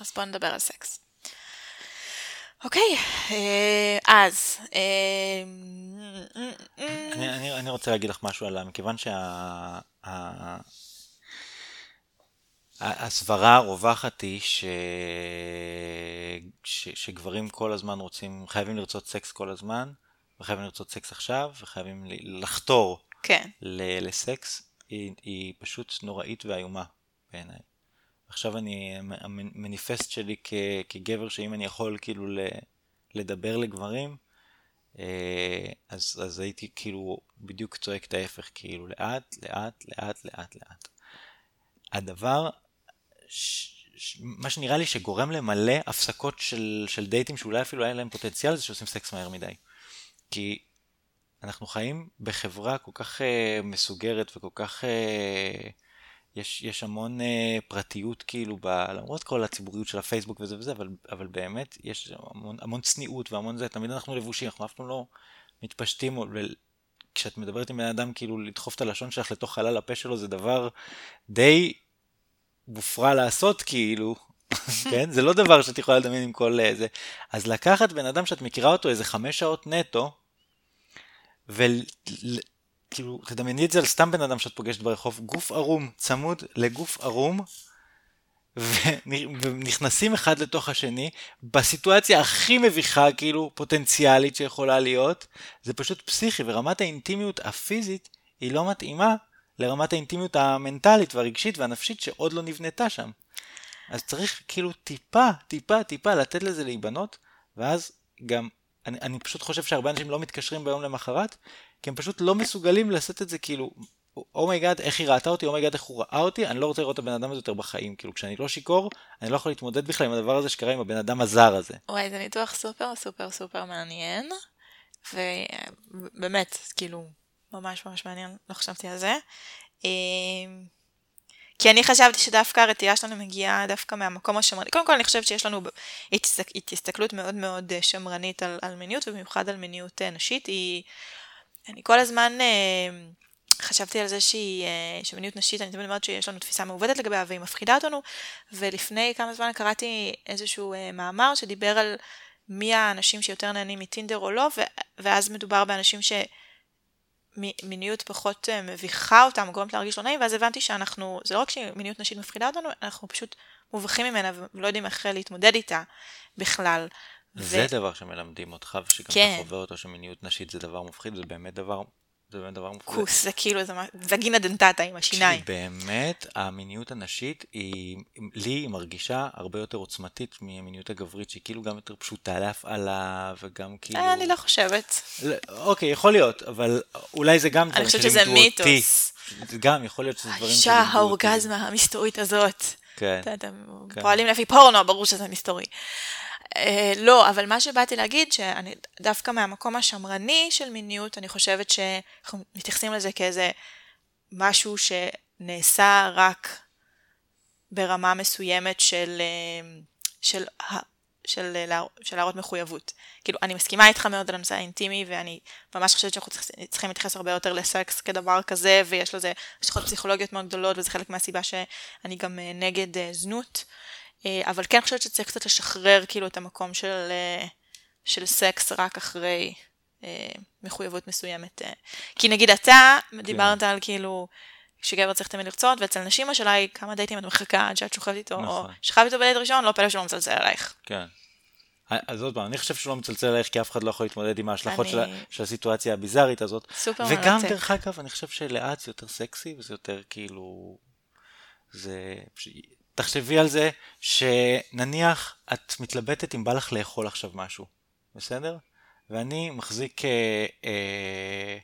אז בואו נדבר על סקס. אוקיי, אה, אז... אה, אני, רוצה להגיד לך משהו על... מכיוון שה... ה- ה- הסברה הרווחת היא ש... ש... שגברים כל הזמן רוצים, חייבים לרצות סקס כל הזמן, וחייבים לרצות סקס עכשיו, וחייבים לחתור כן, ל... לסקס, היא, היא פשוט נוראית ואיומה בעיניי. עכשיו אני, המניפסט שלי כ... כגבר, שאם אני יכול כאילו. לדבר לגברים, אה, אז, אז הייתי כאילו בדיוק צועק את ההפך, כאילו לאט, לאט, לאט, לאט, לאט. הדבר, ש, ש, מה שנראה לי שגורם למלא הפסקות של, של דייטים שאולי אפילו היה להם פוטנציאל זה שעושים סקס מהר מדי. כי אנחנו חיים בחברה כל כך uh, מסוגרת וכל כך... Uh, יש, יש המון uh, פרטיות כאילו, ב, למרות כל הציבוריות של הפייסבוק וזה וזה, אבל, אבל באמת יש המון, המון צניעות והמון זה, תמיד אנחנו לבושים, אנחנו אף פעם לא מתפשטים, כשאת מדברת עם בן אדם, כאילו לדחוף את הלשון שלך לתוך חלל הפה שלו זה דבר די מופרע לעשות, כאילו, כן? זה לא דבר שאת יכולה לדמיין עם כל אה, זה. אז לקחת בן אדם שאת מכירה אותו איזה חמש שעות נטו, וכאילו, תדמייני את זה על סתם בן אדם שאת פוגשת ברחוב, גוף ערום צמוד לגוף ערום, ונכנסים אחד לתוך השני, בסיטואציה הכי מביכה, כאילו, פוטנציאלית שיכולה להיות, זה פשוט פסיכי, ורמת האינטימיות הפיזית היא לא מתאימה לרמת האינטימיות המנטלית והרגשית והנפשית שעוד לא נבנתה שם. אז צריך כאילו טיפה, טיפה, טיפה לתת לזה להיבנות, ואז גם, אני, אני פשוט חושב שהרבה אנשים לא מתקשרים ביום למחרת, כי הם פשוט לא מסוגלים לשאת את זה כאילו, oh my god, איך היא ראתה אותי, oh my god, איך הוא ראה אותי, אני לא רוצה לראות את הבן אדם הזה יותר בחיים. כאילו, כשאני לא שיכור, אני לא יכול להתמודד בכלל עם הדבר הזה שקרה עם הבן אדם הזר הזה. וואי, זה ניתוח סופר סופר סופר מעניין, ובאמת, כאילו, ממש ממש מעניין, לא חשבתי על זה. אמ, כי אני חשבתי שדווקא הרתיעה שלנו מגיעה דווקא מהמקום השמרני. קודם כל אני חושבת שיש לנו הסתכלות מאוד מאוד אה, שמרנית על, על מיניות, ובמיוחד על מיניות אה, נשית. היא, אני כל הזמן אה, חשבתי על זה שהיא, שמיניות נשית, אני תמיד אומרת שיש לנו תפיסה מעובדת לגביה והיא מפחידה אותנו, ולפני כמה זמן קראתי איזשהו מאמר שדיבר על מי האנשים שיותר נהנים מטינדר או לא, ואז מדובר באנשים ש... מיניות פחות אה, מביכה אותם, גורמת להרגיש לא נעים, ואז הבנתי שאנחנו, זה לא רק שמיניות נשית מפחידה אותנו, אנחנו פשוט מובכים ממנה ולא יודעים איך להתמודד איתה בכלל. זה ו... דבר שמלמדים אותך, ושגם כן. אתה חווה אותו שמיניות נשית זה דבר מפחיד, זה באמת דבר זה באמת דבר מפחיד. כוס, זה כאילו, זה וגינה דנטטה עם השיניים. באמת, המיניות הנשית, היא, לי היא מרגישה הרבה יותר עוצמתית מהמיניות הגברית, שהיא כאילו גם יותר פשוטה להפעלה, וגם כאילו... אה, אני לא חושבת. לא, אוקיי, יכול להיות, אבל אולי זה גם דברים שלימדו אותי. אני חושבת שזה מיתוס. זה גם, יכול להיות שזה דברים שלימדו אותי. האישה האורגזמה המסתורית הזאת. כן. אתם כן. פועלים לפי פורנו, ברור שזה מסתורי. Uh, לא, אבל מה שבאתי להגיד, שאני דווקא מהמקום השמרני של מיניות, אני חושבת שאנחנו מתייחסים לזה כאיזה משהו שנעשה רק ברמה מסוימת של, אה, של, של, של, של להראות מחויבות. כאילו, אני מסכימה איתך מאוד על הנושא האינטימי, ואני ממש חושבת שאנחנו צריכים להתייחס הרבה יותר לסקס כדבר כזה, ויש לזה השלכות פסיכולוגיות מאוד גדולות, וזה חלק מהסיבה שאני גם אה, נגד זנות. אה, אבל כן חושבת שצריך קצת לשחרר כאילו את המקום של, אה, של סקס רק אחרי אה, מחויבות מסוימת. כי נגיד אתה כן. דיברת על כאילו שגבר צריך תמיד לרצות, ואצל נשים השאלה היא כמה דייטים את מחכה עד שאת שוכבת איתו, נכון. או שכבת איתו בדייט ראשון, לא פלא שלא מצלצל עלייך. כן. אז עוד פעם, אני חושב שלא מצלצל עלייך כי אף אחד לא יכול להתמודד עם ההשלכות אני... של, של הסיטואציה הביזארית הזאת. סופר וגם, מרתק. דרך אגב, אני חושב שלאט זה יותר סקסי וזה יותר כאילו... זה... תחשבי על זה שנניח את מתלבטת אם בא לך לאכול עכשיו משהו, בסדר? ואני מחזיק אה, אה,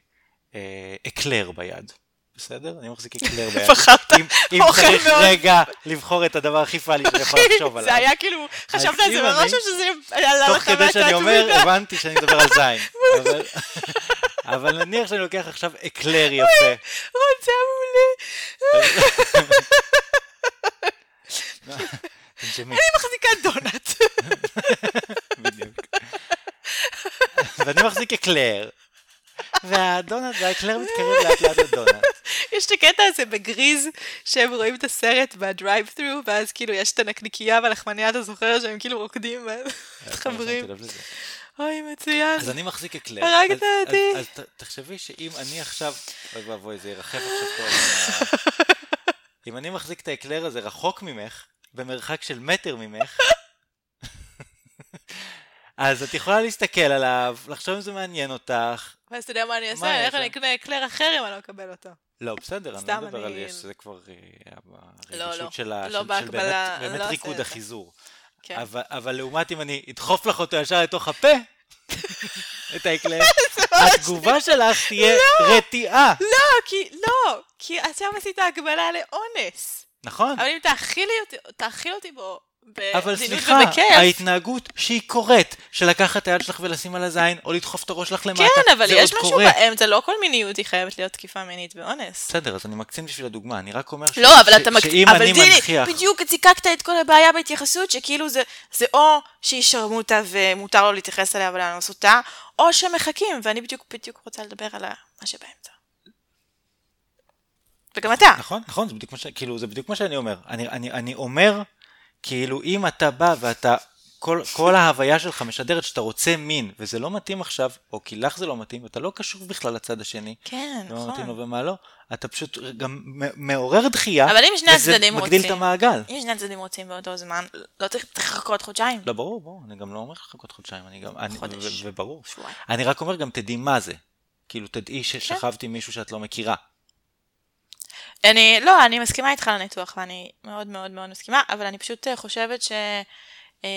אה, אקלר ביד, בסדר? אני מחזיק אקלר ביד. פחדת אם צריך רגע לבחור את הדבר הכי פאלי שאני יכול לחשוב עליו. זה היה כאילו, חשבת על זה מראש או שזה עלה לך תוך כדי שאני אומר, הבנתי שאני מדבר על זין. אבל נניח שאני לוקח עכשיו אקלר יפה. רוצה מעולה. אני מחזיקה דונלד. בדיוק. ואני מחזיק אקלר. והדונאט, והאקלר מתקרב לאט לאט לדונאט. יש את הקטע הזה בגריז, שהם רואים את הסרט ב drive-thru, ואז כאילו יש את הנקניקייה והלחמניה, אתה זוכר שהם כאילו רוקדים ומתחברים. אוי, מצוין. אז אני מחזיק אקלר. הרגת אותי. אז תחשבי שאם אני עכשיו, אוי ואבוי, זה ירחף עכשיו פה. אם אני מחזיק את האקלר הזה רחוק ממך, במרחק של מטר ממך, אז את יכולה להסתכל עליו, לחשוב אם זה מעניין אותך. ואז אתה יודע מה אני אעשה? אני אלך לקנה אקלר אחר אם אני לא אקבל אותו. לא, בסדר, אני לא מדבר על יש, זה כבר הרגישות לא, של לא באמת ריקוד החיזור. כן. אבל לעומת אם אני אדחוף לך אותו ישר לתוך הפה, את האקלר, התגובה שלך תהיה לא, רתיעה. לא, כי, לא, כי עכשיו עשית הגבלה לאונס. נכון. אבל אם תאכיל אותי בו אבל סליחה, ההתנהגות שהיא קורית, של לקחת את היד שלך ולשים על הזין, או לדחוף את הראש שלך למטה, כן, אבל יש משהו באמצע, לא כל מיניות היא חייבת להיות תקיפה מינית ואונס. בסדר, אז אני מקצין בשביל הדוגמה, אני רק אומר לא, אבל אתה שאם אני מנכיח... בדיוק זיקקת את כל הבעיה בהתייחסות, שכאילו זה, זה או שהיא שרמוטה ומותר לו להתייחס אליה ולאנוס אותה, או שמחכים, ואני בדיוק בדיוק רוצה לדבר על מה שבאמצע. וגם אתה. נכון, נכון, זה בדיוק מה, ש... כאילו, זה בדיוק מה שאני אומר. אני, אני, אני אומר, כאילו, אם אתה בא ואתה, כל, כל ההוויה שלך משדרת שאתה רוצה מין, וזה לא מתאים עכשיו, או כי לך זה לא מתאים, ואתה לא קשור בכלל לצד השני. כן, נכון. מתאים לו ומה לא, אתה פשוט גם מעורר דחייה, אבל אם שני הצדדים וזה מגדיל את רוצים. המעגל. אם שני הצדדים רוצים באותו זמן, לא צריך לחכות חודשיים. לא, ברור, ברור, אני גם לא אומר לחכות חודשיים, אני גם, אני, חודש. וברור. אני רק אומר גם תדעי מה זה. כאילו, תדעי ששכבתי עם מישהו שאת לא מכירה. אני, לא, אני מסכימה איתך לניתוח, ואני מאוד מאוד מאוד מסכימה, אבל אני פשוט אה, חושבת ש... אמ,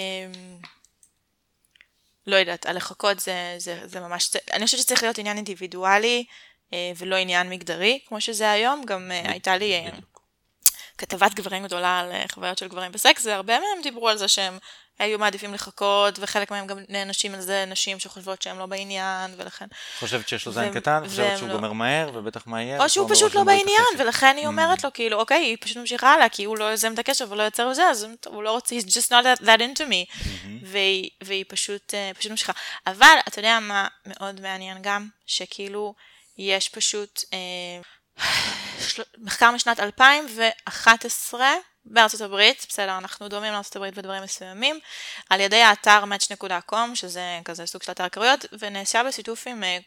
לא יודעת, הלחכות זה, זה, זה ממש... אני חושבת שצריך להיות עניין אינדיבידואלי, אה, ולא עניין מגדרי, כמו שזה היום. גם אה, הייתה לי כתבת גברים גדולה על אה, חוויות של גברים בסקס, והרבה מהם דיברו על זה שהם היו מעדיפים לחכות, וחלק מהם גם נענשים על זה נשים שחושבות שהם לא בעניין, ולכן... חושבת שיש לו זין קטן, חושבת שהוא לא. גומר מהר, ובטח מה יהיה. או שהוא פשוט לא בעניין. ולכן היא Mm. אומרת לו, כאילו, אוקיי, היא פשוט ממשיכה הלאה, כי הוא לא יוזם את הקשר ולא יוצר וזה, אז הוא לא רוצה, he's just not that, that into me. Mm-hmm. והיא, והיא פשוט, אה, פשוט ממשיכה. אבל, אתה יודע מה מאוד מעניין גם? שכאילו, יש פשוט אה, מחקר משנת 2011 בארצות הברית, בסדר, אנחנו דומים לארצות הברית בדברים מסוימים, על ידי האתר match.com, שזה כזה סוג של אתר קריאות, ונעשה בשיתוף עם אה,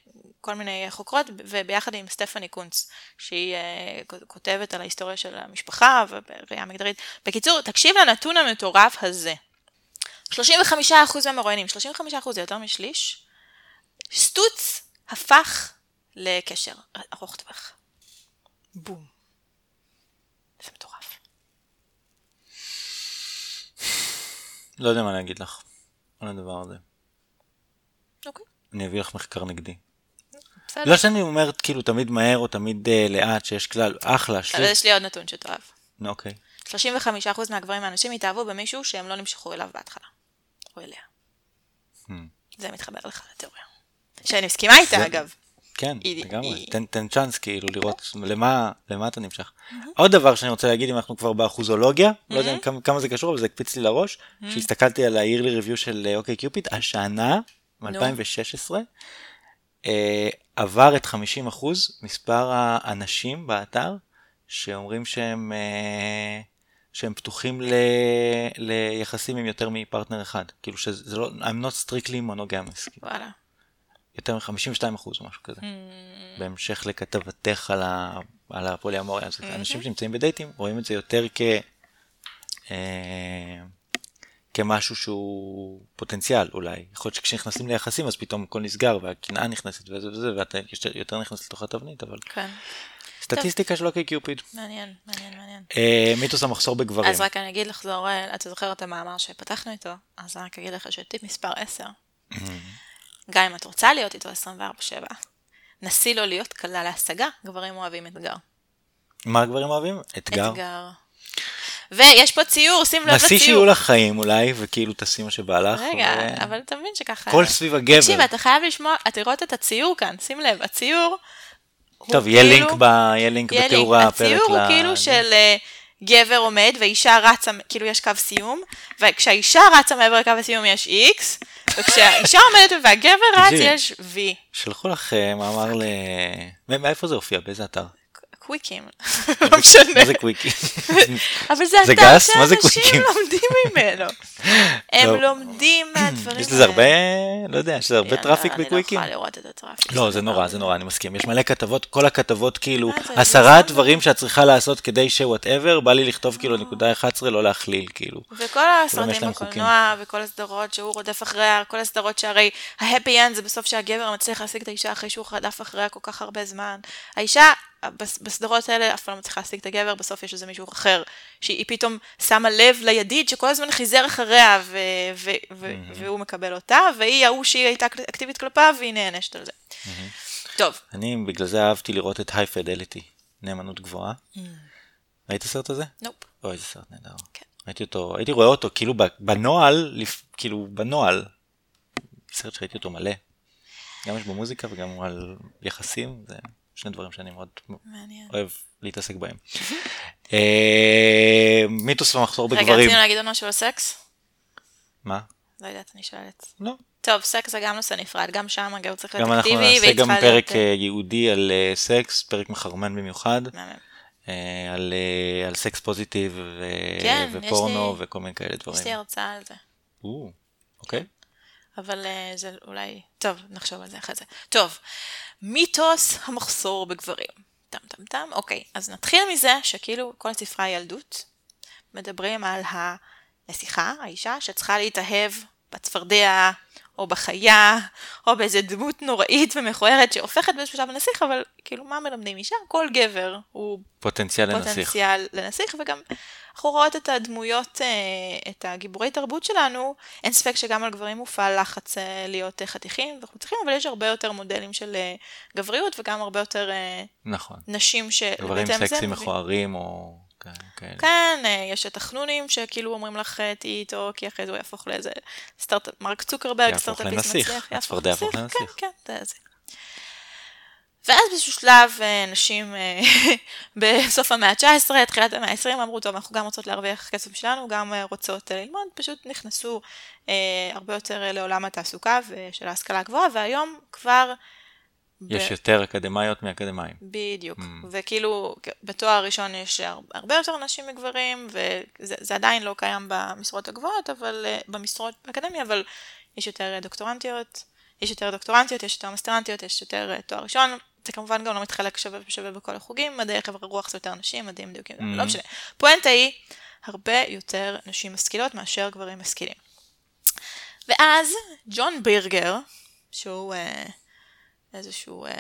כל מיני חוקרות, וביחד עם סטפני קונץ, שהיא אה, כותבת על ההיסטוריה של המשפחה ובראייה מגדרית. בקיצור, תקשיב לנתון המטורף הזה. 35% מהמרואיינים, 35% זה יותר משליש, סטוץ הפך לקשר ארוך טווח. בום. זה מטורף. לא יודע מה להגיד לך על הדבר הזה. אוקיי, אני אביא לך מחקר נגדי. בסדר. לא שאני אומר כאילו תמיד מהר או תמיד אה, לאט, שיש כלל, אחלה, אבל. יש לי עוד נתון שתאהב. נו, אוקיי. 35% מהגברים והנשים התאהבו במישהו שהם לא נמשכו אליו בהתחלה. או אליה. Hmm. זה מתחבר לך לתיאוריה. שאני מסכימה איתה זה- אגב. כן, היא- לגמרי. היא- תן, תן צ'אנס כאילו לראות למה, למה אתה נמשך. עוד דבר שאני רוצה להגיד, אם אנחנו כבר באחוזולוגיה, לא יודע כמה, כמה זה קשור, אבל זה הקפיץ לי לראש, שהסתכלתי על ה-yearly review של אה, אוקיי קיופיד, השנה, מ-2016, אה, עבר את 50% מספר האנשים באתר, שאומרים שהם, אה, שהם פתוחים ל, ליחסים עם יותר מפרטנר אחד. כאילו שזה לא, I'm not strictly monogamous. וואלה. יותר מ-52 אחוז או משהו כזה. בהמשך לכתבתך על, ה... על הפוליאמוריה. אז אנשים שנמצאים בדייטים רואים את זה יותר כ... אה, כמשהו שהוא פוטנציאל אולי. יכול להיות שכשנכנסים ליחסים אז פתאום הכל נסגר והקנאה נכנסת וזה וזה ואתה יותר- נכנס לתוך התבנית אבל כן. סטטיסטיקה של אוקיי קיופיד. מעניין, מעניין, מעניין. אה, מיתוס המחסור בגברים. אז רק אני אגיד לחזור, אה, אתה זוכר את המאמר שפתחנו איתו, אז רק אגיד לך שטיפ מספר 10, גם אם את רוצה להיות איתו 24/7, נסי לו להיות קלה להשגה, גברים אוהבים אתגר. מה הגברים אוהבים? אתגר. אתגר. ויש פה ציור, שים לב נסי שיהיו לציור. לך חיים אולי וכאילו תעשי מה שבא לך. רגע, ו- אבל אתה מבין שככה... הכל סביב הגבר. תקשיב, אתה חייב לשמוע, את לראות את הציור כאן, שים לב, הציור... טוב, יהיה כאילו- לינק, ב... יהיה לינק יהיה בתיאור. הפרק. הציור הוא ל- כאילו של אה, גבר עומד ואישה רצה, כאילו יש קו סיום, וכשהאישה רצה מעבר לקו הסיום יש X, וכשהאישה עומדת והגבר רץ. יש V. שלחו לך אה, מאמר ל... מאיפה זה הופיע? באיזה אתר? קוויקים, לא משנה. מה זה קוויקי? אבל זה אתר שאנשים קוויקים? לומדים ממנו. הם טוב. לומדים מהדברים יש לזה הרבה, האלה. לא יודע, יש לזה הרבה traffic לא- בקוויקים? אני לא יכולה לראות את ה traffic. לא, זה נורא. זה נורא, אני מסכים. יש מלא כתבות, כל הכתבות כאילו, עשרה דברים שאת צריכה לעשות כדי ש whatever, בא לי לכתוב כאילו נקודה 11, לא להכליל, כאילו. וכל יש הסרטים בקולנוע, וכל הסדרות שהוא רודף אחריה, כל הסדרות שהרי ה happy end זה בסוף שהגבר מצליח להשיג את האישה אחרי שהוא רדף אחריה כל כך הרבה זמן. האישה, בסדרות האלה אף פעם לא מצליחה להשיג את הגבר, בסוף יש איזה מישהו אחר, שהיא פתאום שמה לב לידיד שכל הזמן חיזר אחריה, ו- ו- ו- והוא מקבל אותה, והיא ההוא שהיא הייתה אקטיבית כלפיו, והיא נענשת על זה. טוב, אני בגלל זה אהבתי לראות את High Fidelity, נאמנות גבוהה. ראית את הסרט הזה? נופ. אוי, איזה סרט נהדר. כן. ראיתי אותו, הייתי רואה אותו כאילו בנוהל, כאילו בנוהל. סרט שראיתי אותו מלא. גם יש בו מוזיקה וגם על יחסים, זה שני דברים שאני מאוד מעניין. אוהב להתעסק בהם. אה, מיתוס ומחסור רגע, בגברים. רצינו להגיד עוד משהו על סקס? מה? לא יודעת, אני שואלת. לא, טוב, סקס זה גם נושא נפרד, גם שם הגבר צריך גם להיות אנחנו אקטיבי, נעשה והיא גם צריכה פרק להיות... אה, ייעודי על אה, סקס, פרק מחרמן במיוחד. אה, על אה, על סקס פוזיטיב ו- כן, ופורנו לי- וכל מיני כאלה דברים. יש לי הרצאה על זה. או, אוקיי. אבל אה, זה אולי... טוב, נחשוב על זה אחרי זה. טוב, מיתוס המחסור בגברים. טם טם טם, אוקיי. אז נתחיל מזה שכאילו כל הספרי הילדות מדברים על הנסיכה, האישה, שצריכה להתאהב בצפרדע, או בחיה, או באיזה דמות נוראית ומכוערת שהופכת באיזשהו שלב לנסיך, אבל כאילו מה מלמדים אישה? כל גבר הוא פוטנציאל לנסיך. פוטנציאל לנסיך, וגם אנחנו רואות את הדמויות, אה, את הגיבורי תרבות שלנו, אין ספק שגם על גברים מופעל לחץ אה, להיות אה, חתיכים וחוצכים, אבל יש הרבה יותר מודלים של גבריות וגם הרבה יותר נכון. נשים ש... גברים סקסים מכוערים או כאלה. כאלה. כן, אה, יש את החנונים שכאילו אומרים לך אה, תהיי איתו, כי אחרי זה הוא יהפוך לאיזה סטארט... מרק צוקרברג, יהפוך סטארט-אפיסט לנסיך, מצליח, הצפרדע יהפוך לנסיך. כן, כן, זה זה. ואז באיזשהו שלב אה, נשים בסוף המאה ה-19, תחילת המאה ה-20, אמרו, טוב, אנחנו גם רוצות להרוויח כסף שלנו, גם רוצות ללמוד, פשוט נכנסו אה, הרבה יותר לעולם התעסוקה ושל ההשכלה הגבוהה, והיום כבר... ב- יש יותר אקדמאיות מאקדמאים. בדיוק, Mm. וכאילו בתואר ראשון יש הר- הרבה יותר נשים מגברים, וזה זה עדיין לא קיים במשרות הגבוהות, אבל אה, במשרות באקדמיה, אבל יש יותר אה, דוקטורנטיות, יש יותר דוקטורנטיות, יש יותר מסטרנטיות, יש יותר אה, תואר ראשון, זה כמובן גם לא מתחלק שווה ושווה בכל החוגים, מדעי חברה רוח זה יותר נשים, מדעים דיוקים, Mm. לא משנה. פואנטה היא, הרבה יותר נשים משכילות מאשר גברים משכילים. ואז ג'ון בירגר, שהוא אה, איזשהו... אה,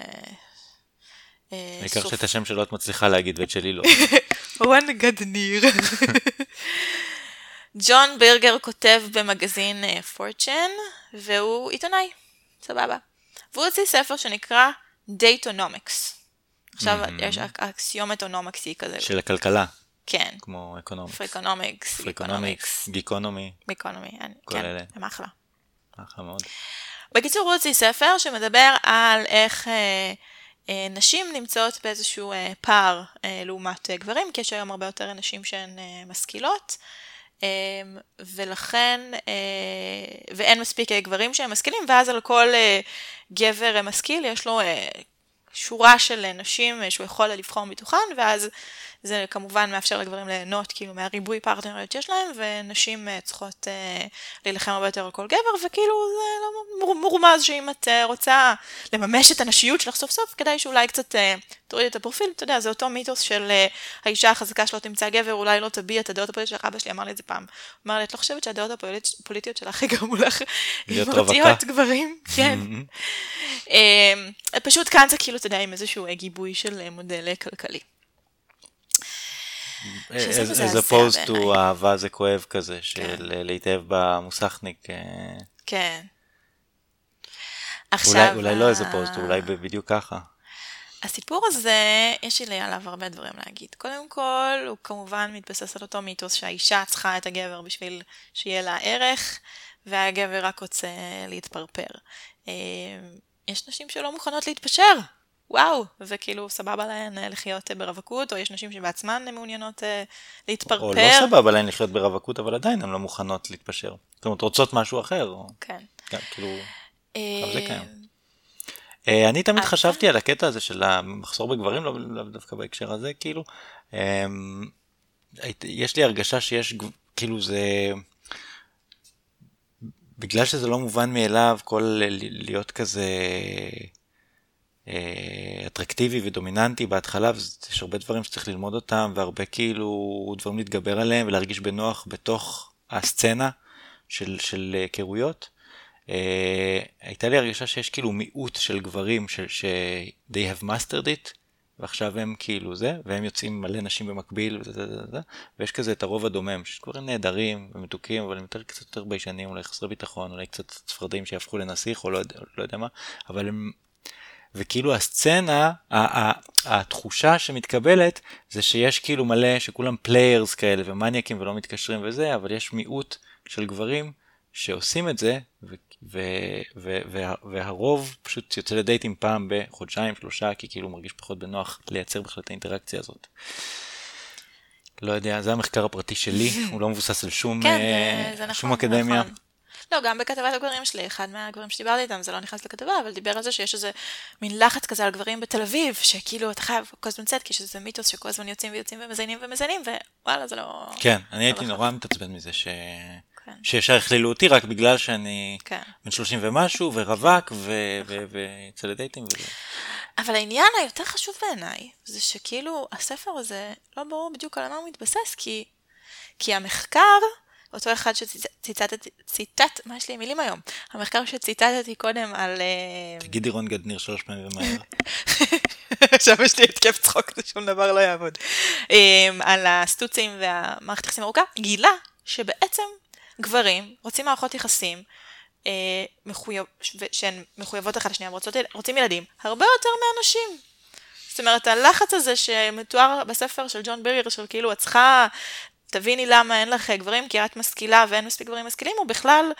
אה, העיקר סופ- שאת השם שלו את מצליחה להגיד ואת שלי לא. רון גדניר. ג'ון בירגר כותב במגזין Fortune, והוא עיתונאי, סבבה. והוא הוציא ספר שנקרא Date-onomics. עכשיו מהמם. יש היא כזה, של הכלכלה, כן, כמו economics. Freakonomics, Freakonomics, גיקונומי, מיקונומי, כל כן. הם אחלה. אחלה מאוד. בקיצור, הוציא ספר שמדבר על איך אה, אה, נשים נמצאות באיזשהו אה, פער אה, לעומת אה, גברים, כי יש היום הרבה יותר נשים שהן אה, משכילות, אה, ולכן, אה, ואין מספיק אה, גברים שהם משכילים, ואז על כל אה, גבר משכיל יש לו אה, שורה של אה, נשים אה, שהוא יכול לבחור מתוכן, ואז זה כמובן מאפשר לגברים ליהנות כאילו מהריבוי פרטנריות שיש להם, ונשים אה, צריכות אה, להילחם הרבה יותר על כל גבר, וכאילו זה לא מור- מורמז שאם את אה, רוצה לממש את הנשיות שלך סוף סוף, כדאי שאולי קצת אה, תורידי את הפרופיל, אתה יודע, זה אותו מיתוס של אה, האישה החזקה שלא תמצא גבר, אולי לא תביע את הדעות הפוליטיות שלך, אבא שלי אמר לי את זה פעם. הוא אמר לי, את לא חושבת שהדעות הפוליט- הפוליטיות שלך יגרמו לך מרתיעות רווקה?" גברים? כן. אה, פשוט כאן זה כאילו, אתה יודע, עם איזשהו אה, גיבוי של אה, מודל כלכלי. As opposed to. אהבה זה כואב כזה, כן. של אה, להתאהב במוסכניק. אה, כן. עכשיו, אולי לא as opposed to, אולי בדיוק ככה. הסיפור הזה, יש לי עליו הרבה דברים להגיד. קודם כל, הוא כמובן מתבסס על אותו מיתוס שהאישה צריכה את הגבר בשביל שיהיה לה ערך, והגבר רק רוצה להתפרפר. אה, יש נשים שלא מוכנות להתפשר, וואו, וכאילו סבבה להן אה, לחיות אה, ברווקות, או יש נשים שבעצמן מעוניינות אה, להתפרפר. או לא סבבה להן לחיות ברווקות, אבל עדיין הן לא מוכנות להתפשר. זאת אומרת, רוצות משהו אחר. או- כן. כן, כאילו... אה, זה קיים. אני תמיד חשבתי על הקטע הזה של המחסור בגברים, לא דווקא בהקשר הזה, כאילו. היית- יש לי הרגשה שיש, כאילו זה... בגלל שזה לא מובן מאליו, כל להיות כזה אטרקטיבי ודומיננטי בהתחלה, אז יש הרבה דברים שצריך ללמוד אותם, והרבה כאילו דברים להתגבר עליהם ולהרגיש בנוח בתוך הסצנה של, של אה, היכרויות. אה, הייתה לי הרגשה שיש כאילו מיעוט של גברים ש, ש- they have mastered it, ועכשיו הם כאילו זה, והם יוצאים מלא נשים במקביל, וזה, זה, זה, זה, ויש כזה את הרוב הדומם, שיש גברים נהדרים ומתוקים, אבל הם יותר, קצת יותר ביישנים, אולי חסרי ביטחון, אולי קצת צפרדעים שיהפכו לנסיך, או לא, לא יודע מה, אבל הם... וכאילו הסצנה, ה- ה- התחושה שמתקבלת זה שיש כאילו מלא, שכולם players כאלה ומניאקים ולא מתקשרים וזה, אבל יש מיעוט של גברים שעושים את זה, ו- ו- ו- וה- והרוב פשוט יוצא לדייטים פעם בחודשיים, שלושה, כי כאילו מרגיש פחות בנוח לייצר בכלל את האינטראקציה הזאת. לא יודע, זה המחקר הפרטי שלי, הוא לא מבוסס על שום, כן, אה, זה, זה נכון, שום אקדמיה. נכון. לא, גם בכתבת הגברים שלי, אחד מהגברים שדיברתי איתם, זה לא נכנס לכתבה, אבל דיבר על זה שיש איזה מין לחץ כזה על גברים בתל אביב, שכאילו אתה חייב כל הזמן לצאת, כי יש איזה מיתוס שכל הזמן יוצאים ויוצאים ומזיינים ומזיינים, ווואלה, זה לא... כן, אני הייתי נורא מתעצבן מזה ש... כן. שישר הכלילו אותי רק בגלל שאני כן. בן 30 ומשהו, ורווק, ויוצא לדייטים. וזה. אבל העניין היותר חשוב בעיניי, זה שכאילו הספר הזה, לא ברור בדיוק על מה הוא מתבסס, כי, כי המחקר, אותו אחד שציטטתי, ציטט, מה יש לי מילים היום? המחקר שציטטתי קודם על... אה, תגידי רון גדניר שלוש פעמים ומהר. עכשיו יש לי התקף צחוק, זה שום דבר לא יעבוד. אה, על הסטוצים והמערכת יחסים ארוכה, גילה שבעצם גברים רוצים מערכות יחסים אה, מחויב, שהן מחויבות אחת לשנייה, רוצים ילדים, הרבה יותר מאנשים. זאת אומרת, הלחץ הזה שמתואר בספר של ג'ון בריר, של כאילו, את צריכה, תביני למה אין לך גברים, כי את משכילה ואין מספיק גברים משכילים, הוא בכלל,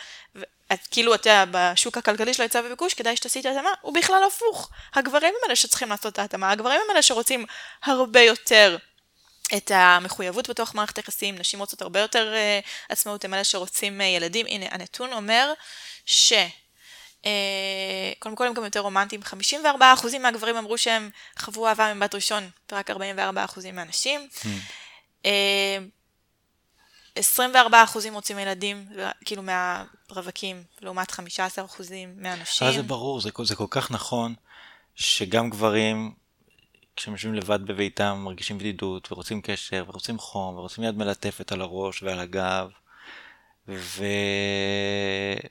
את כאילו, אתה יודע, בשוק הכלכלי של ההיצע וביקוש, כדאי שתעשי את ההתאמה, הוא בכלל הפוך. הגברים הם אלה שצריכים לעשות את ההתאמה, הגברים הם אלה שרוצים הרבה יותר את המחויבות בתוך מערכת היחסים, נשים רוצות הרבה יותר uh, עצמאות, הם אלה שרוצים uh, ילדים. הנה, הנתון אומר ש... Uh, קודם כל הם גם יותר רומנטיים, 54% מהגברים אמרו שהם חוו אהבה מבת ראשון, ורק 44% מהנשים. Mm. Uh, 24% רוצים ילדים, כאילו מהרווקים, לעומת 15% מהנשים. זה ברור, זה, זה כל כך נכון, שגם גברים כשהם יושבים לבד בביתם, מרגישים בדידות, ורוצים קשר, ורוצים חום, ורוצים יד מלטפת על הראש ועל הגב, ו...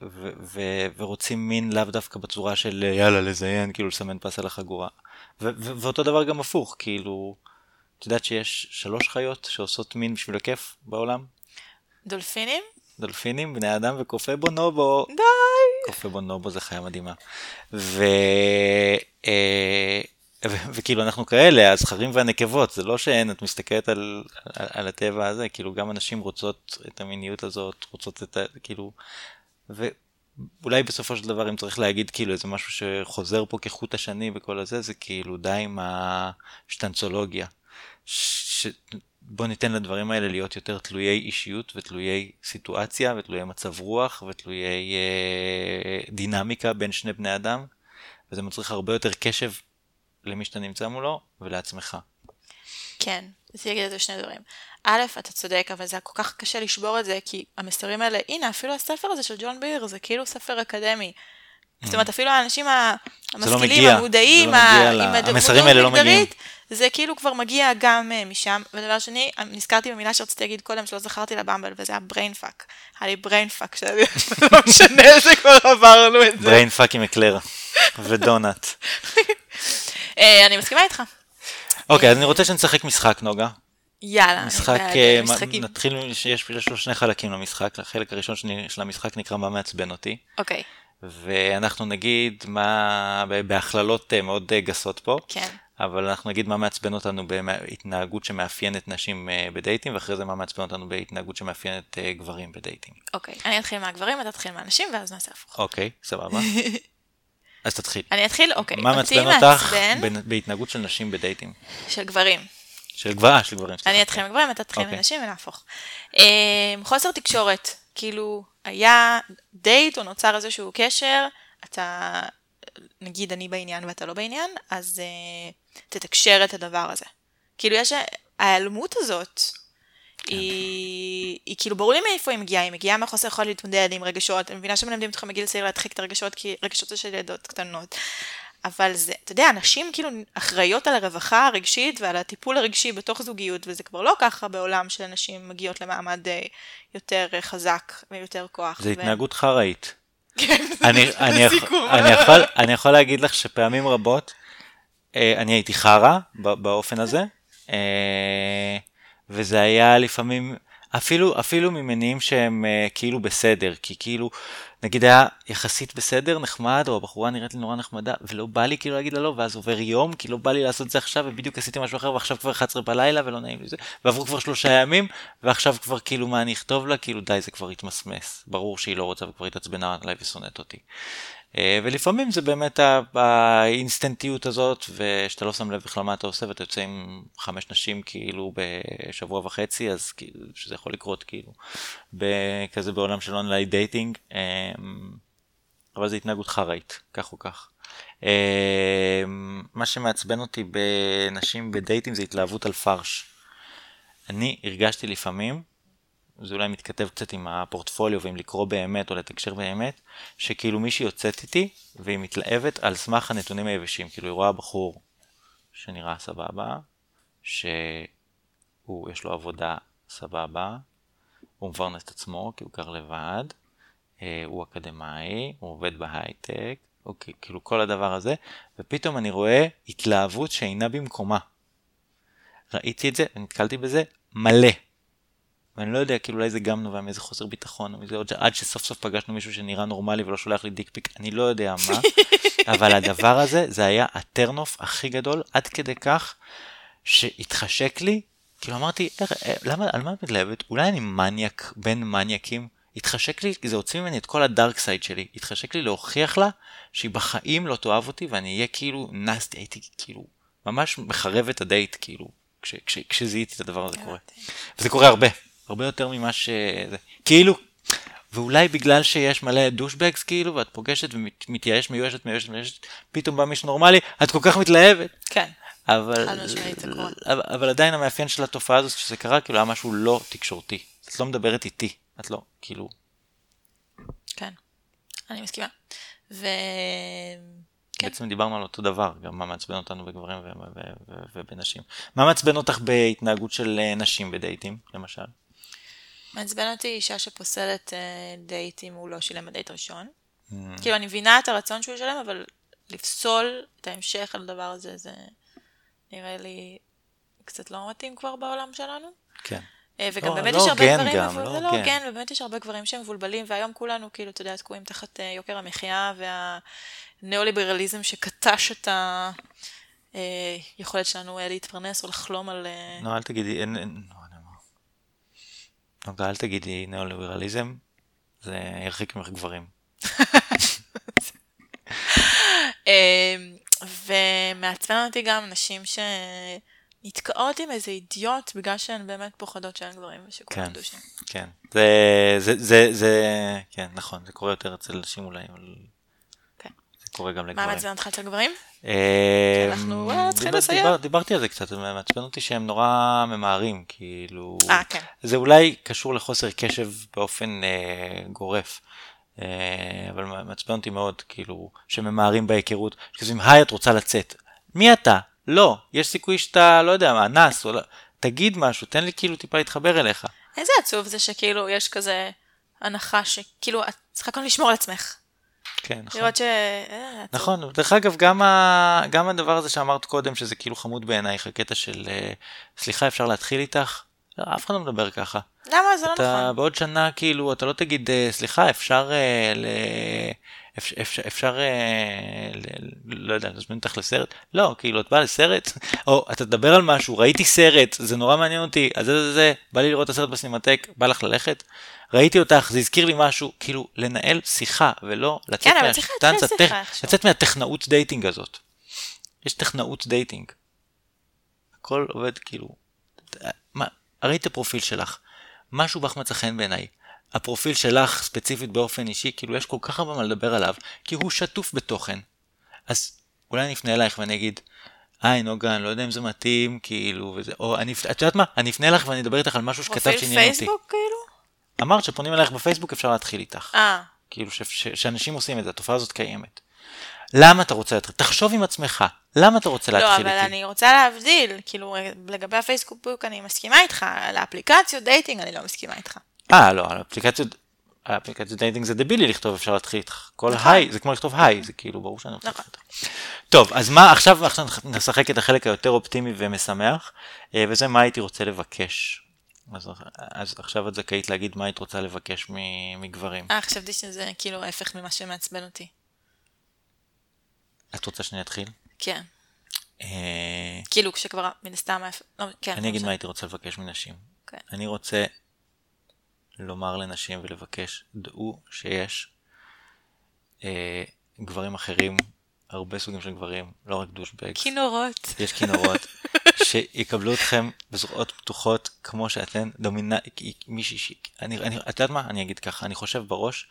ו... ו... ורוצים מין לאו דווקא בצורה של יאללה לזיין, כאילו לסמן פס על החגורה. ו... ו... ואותו דבר גם הפוך, כאילו, את יודעת שיש שלוש חיות שעושות מין בשביל הכיף בעולם? דולפינים? דולפינים, בני אדם וקופי בונובו. די! קופי בונובו זה חיה מדהימה. ו... אה, וכאילו אנחנו כאלה, הזכרים והנקבות, זה לא שאין, את מסתכלת על, על, על הטבע הזה, כאילו גם הנשים רוצות את המיניות הזאת, רוצות את ה... כאילו... ואולי בסופו של דבר אם צריך להגיד כאילו איזה משהו שחוזר פה כחוט השני וכל הזה, זה כאילו די עם השטנצולוגיה. ש... בוא ניתן לדברים האלה להיות יותר תלויי אישיות ותלויי סיטואציה ותלויי מצב רוח ותלויי אה, דינמיקה בין שני בני אדם, וזה מצריך הרבה יותר קשב למי שאתה נמצא מולו ולעצמך. כן, רציתי להגיד את זה שני דברים. א', אתה צודק, אבל זה כל כך קשה לשבור את זה, כי המסרים האלה, הנה, אפילו הספר הזה של ג'ון ביר, זה כאילו ספר אקדמי. זאת אומרת, אפילו האנשים לא המשכילים, המודעים, לא עם המסרים האלה לא מגיעים. זה כאילו כבר מגיע גם uh, משם. ודבר שני, נזכרתי במילה שרציתי להגיד קודם, שלא זכרתי לבמבל, וזה היה fuck. היה לי fuck, לא משנה, זה כבר עברנו את זה. fuck עם אקלר ודונאט. אה, אני מסכימה איתך. אוקיי, אז אני רוצה שנשחק משחק, נוגה. יאללה. משחק, אה, נתחיל, יש לו שני חלקים למשחק, החלק הראשון של המשחק נקרא מה מעצבן אותי. אוקיי. ואנחנו נגיד מה, בהכללות אה, מאוד גסות פה. כן. אבל אנחנו נגיד מה מעצבן אותנו בהתנהגות שמאפיינת נשים בדייטים, ואחרי זה מה מעצבן אותנו בהתנהגות שמאפיינת גברים בדייטים. אוקיי, אני אתחיל מהגברים, אתה תתחיל מהנשים, ואז נעשה הפוך. אוקיי, סבבה. אז תתחיל. אני אתחיל? אוקיי. מה מעצבן אותך בהתנהגות של נשים בדייטים? של גברים. של גברים, של גברים. אני אתחיל עם גברים, אתה תתחיל עם אוקיי. נשים ונהפוך. חוסר תקשורת, כאילו, היה דייט או נוצר איזשהו קשר, אתה, נגיד אני בעניין ואתה לא בעניין, אז uh, תתקשר את הדבר הזה. כאילו יש, ההיעלמות הזאת, כן. היא, היא כאילו ברור לי מאיפה היא מגיעה, היא מגיעה מהחוסר יכולת להתמודד עם רגשות, אני מבינה שמלמדים אותך מגיל צעיר להדחיק את הרגשות, כי רגשות זה של ילדות קטנות. אבל זה, אתה יודע, נשים כאילו אחראיות על הרווחה הרגשית ועל הטיפול הרגשי בתוך זוגיות, וזה כבר לא ככה בעולם של נשים מגיעות למעמד אה, יותר אה, חזק ויותר כוח. זה ו... התנהגות חראית. כן, אני, זה סיכום. אני, יכול, להגיד לך שפעמים רבות אה, אני הייתי חרא באופן הזה. וזה היה לפעמים, אפילו, אפילו ממניעים שהם uh, כאילו בסדר, כי כאילו, נגיד היה יחסית בסדר, נחמד, או הבחורה נראית לי נורא נחמדה, ולא בא לי כאילו להגיד לה לא, ואז עובר יום, כי לא בא לי לעשות את זה עכשיו, ובדיוק עשיתי משהו אחר, ועכשיו כבר 11 בלילה, ולא נעים לי זה, ועברו כבר שלושה ימים, ועכשיו כבר כאילו מה אני אכתוב לה, כאילו די, זה כבר התמסמס. ברור שהיא לא רוצה וכבר התעצבנה עליי ושונאת אותי. אה, ולפעמים זה באמת האינסטנטיות הזאת, ושאתה לא שם לב בכלל מה אתה עושה, ואתה יוצא עם חמש נשים כאילו בשבוע וחצי, אז כאילו, שזה יכול לקרות כאילו, כזה בעולם של online dating, אה, אבל זה התנהגות חראית, כך או כך. אה, מה שמעצבן אותי בנשים בדייטים זה התלהבות על פרש. אני הרגשתי לפעמים, זה אולי מתכתב קצת עם הפורטפוליו ועם לקרוא באמת או לתקשר באמת, שכאילו מישהי יוצאת איתי והיא מתלהבת על סמך הנתונים היבשים, כאילו היא רואה בחור שנראה סבבה, שהוא יש לו עבודה סבבה, הוא מפרנס את עצמו כי הוא גר לבד, אה, הוא אקדמאי, הוא עובד בהייטק, אוקיי, כאילו כל הדבר הזה, ופתאום אני רואה התלהבות שאינה במקומה. ראיתי את זה, נתקלתי בזה מלא. ואני לא יודע, כאילו אולי זה גם נובע מאיזה חוסר ביטחון, או מזה עוד עד שסוף סוף פגשנו מישהו שנראה נורמלי ולא שולח לי דיק פיק, אני לא יודע מה, אבל הדבר הזה, זה היה הטרנוף הכי גדול, עד כדי כך שהתחשק לי, כאילו אמרתי, אה, למה, על מה את מתלהבת? אולי אני מניאק בין מניאקים? התחשק לי, זה הוציא ממני את כל ה dark side שלי, התחשק לי להוכיח לה שהיא בחיים לא תאהב אותי ואני אהיה כאילו nasty, הייתי כאילו ממש מחרב את הדייט, כאילו, כשזיהיתי את הדבר הזה קורה. וזה קורה הרבה. הרבה יותר ממה ש... כאילו, ואולי בגלל שיש מלא douchebags כאילו, ואת פוגשת ומתייאש, מיואשת, מיואשת, מיואשת, פתאום בא מישהו נורמלי, את כל כך מתלהבת. כן. אבל, אבל, אבל עדיין המאפיין של התופעה הזאת שזה קרה, כאילו היה משהו לא תקשורתי. את לא מדברת איתי, את לא, כאילו. כן, אני מסכימה. ו... כן. בעצם דיברנו על אותו דבר, גם מה מעצבן אותנו בגברים ובנשים. מה מעצבן אותך בהתנהגות של אה, נשים בדייטים, למשל? מעצבן אותי אישה שפוסלת אה, דייט אם הוא לא שילם בדייט ראשון. Mm. כאילו, אני מבינה את הרצון שהוא ישלם, אבל לפסול את ההמשך על הדבר הזה, זה נראה לי קצת לא מתאים כבר בעולם שלנו. כן. אה, וגם לא, באמת לא יש הרבה גברים, גם, לא זה לא הוגן, ובאמת יש הרבה גברים שהם מבולבלים, והיום כולנו, כאילו, אתה יודע, תקועים תחת אה, יוקר המחיה והניאו-ליברליזם שקטש את היכולת שלנו להתפרנס או לחלום על... לא, אל תגידי, אין, אין, נוגה, אל תגידי ניאו-ליברליזם, זה ירחיק ממך גברים. אמ, ומעצבן אותי גם נשים שנתקעות עם איזה אידיוט בגלל שהן באמת פוחדות שאין גברים ושכולם דושים. כן, זה, זה, זה, זה, כן, נכון, זה קורה יותר אצל נשים אולי, אבל כן. קורה גם לגברים. מה מעצבן אותך אצל גברים? אה, אנחנו אה, צריכים לסיים. דיברתי על זה קצת, מעצבן אותי שהם נורא ממהרים, כאילו... אה, כן. זה אולי קשור לחוסר קשב באופן אה, גורף. אבל מעצבן אותי מאוד, כאילו, שממהרים בהיכרות, שכותבים, היי, את רוצה לצאת. מי אתה? לא. יש סיכוי שאתה, לא יודע מה, נס, או לא... תגיד משהו, תן לי כאילו טיפה להתחבר אליך. איזה עצוב זה שכאילו יש כזה הנחה שכאילו את צריכה כאן לשמור על עצמך. כן, נכון. לראות ש... אה, נכון, דרך אגב, גם, ה... גם הדבר הזה שאמרת קודם, שזה כאילו חמוד בעינייך, הקטע של אה, סליחה, אפשר להתחיל איתך? לא, אף אחד לא מדבר ככה. למה? זה לא אתה, לא נכון. בעוד שנה, כאילו, אתה לא תגיד, אה, סליחה, אפשר... ל... אפשר, אפשר, אפשר לא יודע, להזמין אותך לסרט? לא, כאילו, את באה לסרט? או אתה תדבר על משהו, ראיתי סרט, זה נורא מעניין אותי, אז זה זה זה, בא לי לראות את הסרט בסינמטק, בא לך ללכת? ראיתי אותך, זה הזכיר לי משהו, כאילו, לנהל שיחה, ולא לצאת כן, מהשטנץ, הטכ... לצאת מהטכנאות dating הזאת. יש טכנאות dating. הכל עובד כאילו, מה, ראיתי את הפרופיל שלך, משהו בך מצא חן בעיניי. הפרופיל שלך ספציפית באופן אישי, כאילו יש כל כך הרבה מה לדבר עליו, כי הוא שטוף בתוכן. אז אולי אני אפנה אלייך ואני אגיד, היי נוגה, אני לא יודע אם זה מתאים, כאילו, וזה, או אני, את יודעת מה, אני אפנה אליך ואני אדבר איתך על משהו שכתבת שעניין אותי. פרופיל פייסבוק כאילו? אמרת שפונים אלייך בפייסבוק אפשר להתחיל איתך. אה. כאילו ש, ש, שאנשים עושים את זה, התופעה הזאת קיימת. למה אתה רוצה להתחיל? תחשוב עם עצמך, למה אתה רוצה להתחיל איתי? לא, אבל איתי? אני רוצה להבדיל, כאילו לגבי הפייסבוק אני מסכימה איתך, על האפליקציות dating אני לא מסכימה איתך. אה, לא, על אפליקציות, אפליקציות dating זה דבילי לכתוב אפשר להתחיל איתך. כל נכון. היי, זה כמו לכתוב היי, זה כאילו ברור שאני רוצה נכון. להתחיל איתך. טוב, אז מה, עכשיו, עכשיו נשחק את החלק היותר אופטימי ומשמח, אה, וזה מה הייתי רוצה לבקש אז, אז עכשיו את זכאית להגיד מה היית רוצה לבקש מגברים. אה, חשבתי שזה כאילו ההפך ממה שמעצבן אותי. את רוצה שאני אתחיל? כן. אה, כאילו כשכבר מן הסתם, לא, כן. אני אגיד מה הייתי רוצה לבקש מנשים. כן. אני רוצה לומר לנשים ולבקש, דעו שיש אה, גברים אחרים, הרבה סוגים של גברים, לא רק דושבגס. כינורות. יש כינורות, שיקבלו אתכם בזרועות פתוחות כמו שאתן דומינה... מישהי ש... אני, אני, את יודעת מה? אני אגיד ככה, אני חושב בראש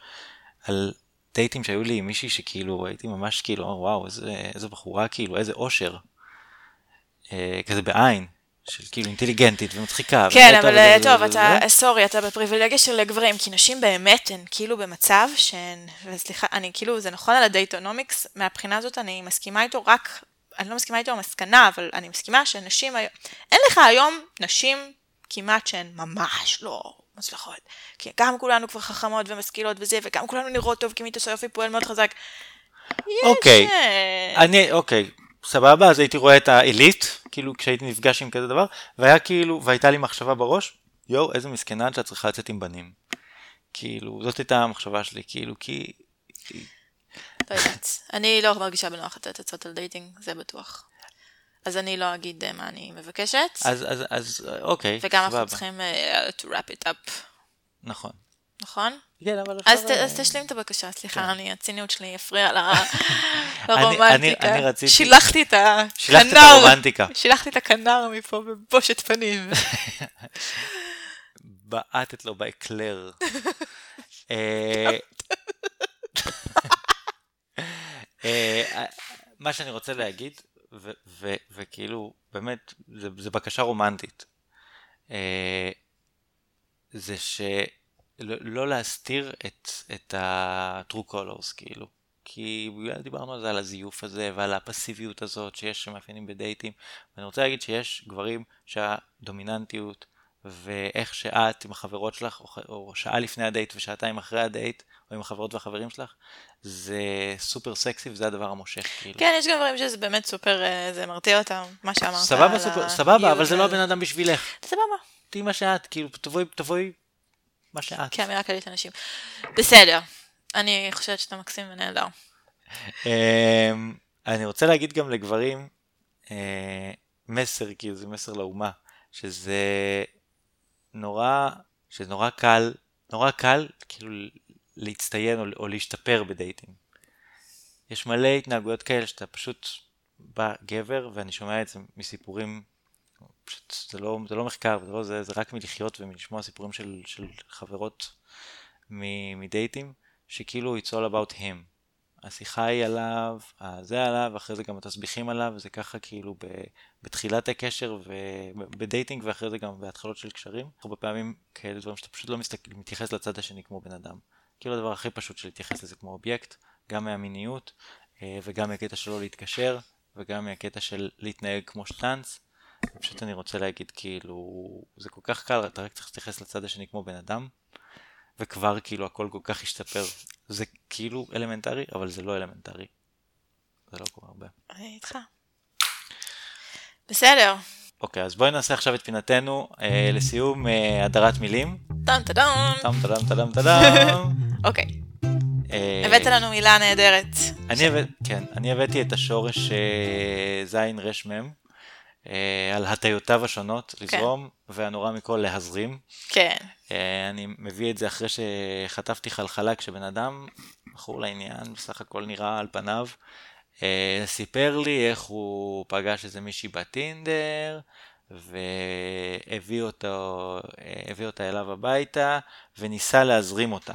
על דייטים שהיו לי עם מישהי שכאילו הייתי ממש כאילו, וואו, איזה, איזה בחורה, כאילו, איזה אושר. אה, כזה בעין, של כאילו אינטליגנטית ומצחיקה. כן, אבל אה, טוב, אתה, sorry, אתה בפריבילגיה של גברים, כי נשים באמת הן כאילו במצב שהן, וסליחה, אני כאילו, זה נכון על הדייטונומיקס, מהבחינה הזאת אני מסכימה איתו רק, אני לא מסכימה איתו המסקנה, אבל אני מסכימה שנשים היום, אין לך היום נשים כמעט שהן ממש לא מצליחות. כי גם כולנו כבר חכמות ומשכילות וזה, וגם כולנו נראות טוב, כי מיתוס היופי פועל מאוד חזק. אוקיי, אני, אוקיי, סבבה, אז הייתי רואה את העילית, כאילו כשהייתי נפגש עם כזה דבר, והיה כאילו, והייתה לי מחשבה בראש, יואו, איזה מסכנה שאת צריכה לצאת עם בנים. כאילו, זאת הייתה המחשבה שלי, כאילו, כי... לא יודעת, אני לא מרגישה בנוח לתת עצות על dating, זה בטוח. אז אני לא אגיד מה אני מבקשת. אז, אז, אז, אוקיי, וגם אנחנו צריכים uh, to wrap it up. נכון. נכון? כן, אבל עכשיו... אז, ת, אז תשלים את הבקשה, סליחה, כן. אני, הציניות שלי הפריעה לרומנטיקה. אני, אני, אני רציתי... שילחתי את הכנר. שילחת את הרומנטיקה. שילחתי את הכנר מפה בבושת פנים. בעטת לו באקלר. אה, מה שאני רוצה להגיד, וכאילו, באמת, זה בקשה רומנטית. אה, זה ש... לא, להסתיר את, את ה-true colors כאילו. כי דיברנו על זה, על הזיוף הזה ועל הפסיביות הזאת שיש שמאפיינים בדייטים. ואני רוצה להגיד שיש גברים שהדומיננטיות ואיך שאת עם החברות שלך, או שעה לפני הדייט ושעתיים אחרי הדייט, או עם החברות והחברים שלך, זה סופר סקסי וזה הדבר המושך. כאילו. כן, יש גם דברים שזה באמת סופר, אה, זה מרתיע אותם, מה שאמרת. סבבה, סופר, סבבה, אבל זה לא הבן אדם בשבילך. סבבה. תהיי מה שאת, כאילו, תבואי, תבואי מה שאת. כאמירה כללית לנשים. בסדר, אני חושבת שאתה מקסים ונהדר. אמ, אני רוצה להגיד גם לגברים אה, מסר, כאילו זה מסר לאומה, שזה נורא, שזה נורא קל, נורא קל כאילו להצטיין או, או להשתפר בדייטים. יש מלא התנהגויות כאלה שאתה פשוט בא גבר, ואני שומע את זה מסיפורים פשוט זה לא, זה לא מחקר, זה, לא, זה, זה רק מלחיות ומלשמוע סיפורים של, של חברות מדייטים, שכאילו it's all about him. השיחה היא עליו, זה עליו, אחרי זה גם התסביכים עליו, וזה ככה כאילו ב, בתחילת הקשר וב dating, ואחרי זה גם בהתחלות של קשרים. הרבה פעמים כאלה דברים שאתה פשוט לא מסתכל, מתייחס לצד השני כמו בן אדם. כאילו הדבר הכי פשוט של להתייחס לזה כמו אובייקט, גם מהמיניות, אה, וגם מהקטע שלו להתקשר, וגם מהקטע של להתנהג כמו שטאנץ. פשוט אני רוצה להגיד כאילו זה כל כך קל אתה רק צריך להתייחס לצד השני כמו בן אדם וכבר כאילו הכל כל כך השתפר זה כאילו אלמנטרי אבל זה לא אלמנטרי. זה לא קורה הרבה. אני איתך. בסדר. אוקיי אז בואי נעשה עכשיו את פינתנו אה, לסיום אה, הדרת מילים. טאם טאדם. טאם טאדם טאדם טאדם. אוקיי. אה, הבאת לנו מילה נהדרת. אני הבאת, כן, אני הבאתי את השורש זין רש מם. על הטיותיו השונות, כן. לזרום. והנורא מכל להזרים. כן. אני מביא את זה אחרי שחטפתי חלחלה כשבן אדם, בחור לעניין, בסך הכל נראה על פניו, סיפר לי איך הוא פגש איזה מישהי בטינדר, והביא אותו, אותה אליו הביתה, וניסה להזרים אותה.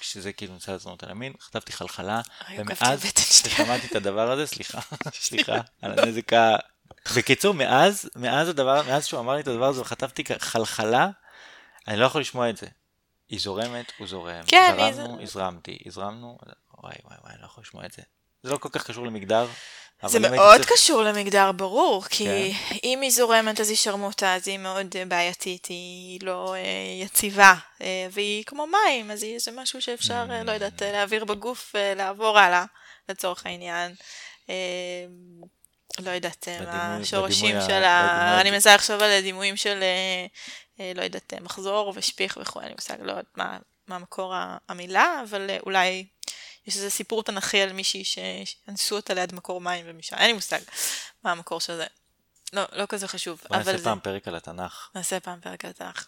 שזה כאילו ניסה לעצמו אותה למין, חטפתי חלחלה, ומאז ששמעתי את הדבר הזה, סליחה, סליחה, על הנזק ה... בקיצור, מאז, מאז הדבר, מאז שהוא אמר לי את הדבר הזה וחטפתי חלחלה, אני לא יכול לשמוע את זה. היא זורמת, הוא זורם. כן, זרמנו, הזרמתי, הזרמנו, וואי וואי וואי, אני לא יכול לשמוע את זה. זה לא כל כך קשור למגדר, זה מאוד צריך... קשור למגדר, ברור, כי כן. אם היא זורמת אז היא שרמוטה, אז היא מאוד אה, בעייתית, היא לא אה, יציבה, אה, והיא כמו מים, אז היא, זה משהו שאפשר, mm. לא יודעת, להעביר בגוף, לעבור הלאה, לצורך העניין. לא יודעת אה, מה השורשים של ה... בדימוי אני מנסה לחשוב על דימויים של, אה, אה, לא יודעת, אה, מחזור ושפיך וכו', לי מושג, לא יודעת מה, מה מקור המילה, אבל אה, אולי יש איזה סיפור תנכי על מישהי שאנסו אותה ליד מקור מים ומשם, אין לי מושג מה המקור של זה. לא, לא כזה חשוב. בוא נעשה זה... פעם פרק על התנ"ך. נעשה פעם פרק על התנ"ך.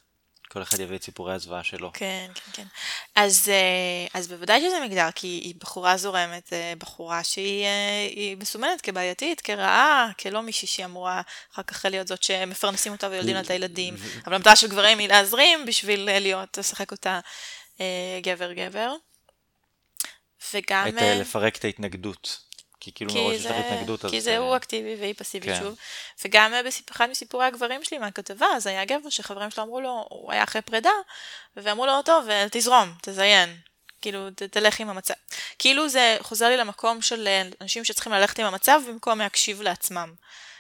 כל אחד יביא את סיפורי הזוועה שלו. כן, כן, כן. אז, אה, אז בוודאי שזה מגדר, כי היא בחורה זורמת, אה, בחורה שהיא אה, מסומנת כבעייתית, כרעה, כלא מישהי שהיא אמורה אחר כך להיות זאת שמפרנסים אותה ויולדים לה את הילדים. אבל המטרה של גברים היא להזרים בשביל להיות, לשחק אותה גבר-גבר. וגם... את, אה, אה, לפרק את ההתנגדות. כי כאילו כי מראש יש זה, לך התנגדות. אז כי אה, זה הוא אקטיבי והיא פסיבית כן. שוב. וגם אה, בסיפ- אחד מסיפורי הגברים שלי מהכתבה, אז היה גבר שחברים שלו אמרו לו, הוא היה אחרי פרידה, ואמרו לו, טוב, אה, תזרום, תזיין. כאילו, ת, תלך עם המצב. כאילו זה חוזר לי למקום של אה, אנשים שצריכים ללכת עם המצב במקום להקשיב לעצמם.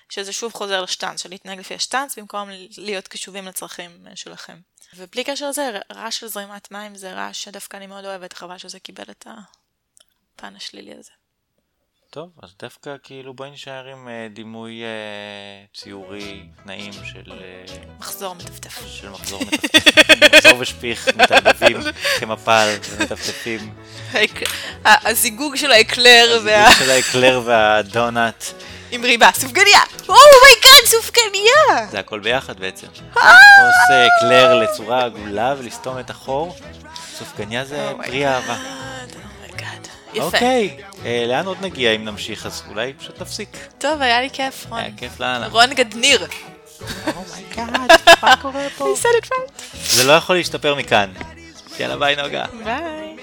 שזה שוב חוזר לשטאנץ, של להתנהג לפי השטאנץ במקום להיות קשובים לצרכים אה, שלכם. ובלי קשר לזה, רעש של זרימת מים זה רעש שדווקא אני מאוד אוהבת, חבל שזה קיבל את הפן השלילי הזה. טוב, אז דווקא כאילו בואי נשאר עם אה, דימוי אה, ציורי נעים של, אה, מחזור מטפטף. של מחזור מטפטף, מחזור ושפיך, מתערבבים כמפל ומטפטפים. הזיגוג של האקלר וה... הזיגוג של האקלר והדונאט, עם ריבה, סופגניה! אומייגאד, סופגניה! זה הכל ביחד בעצם. עושה אקלר לצורה עגולה ולסתום את החור. סופגניה זה Oh פרי אהבה. יפה. אוקיי, אה, לאן עוד נגיע אם נמשיך? אז אולי פשוט נפסיק. טוב, היה לי כיף, רון. היה כיף לאנה. רון גדניר. אומייגאד, מה קורה פה? He said it right. זה לא יכול להשתפר מכאן. יאללה ביי נוגה. ביי.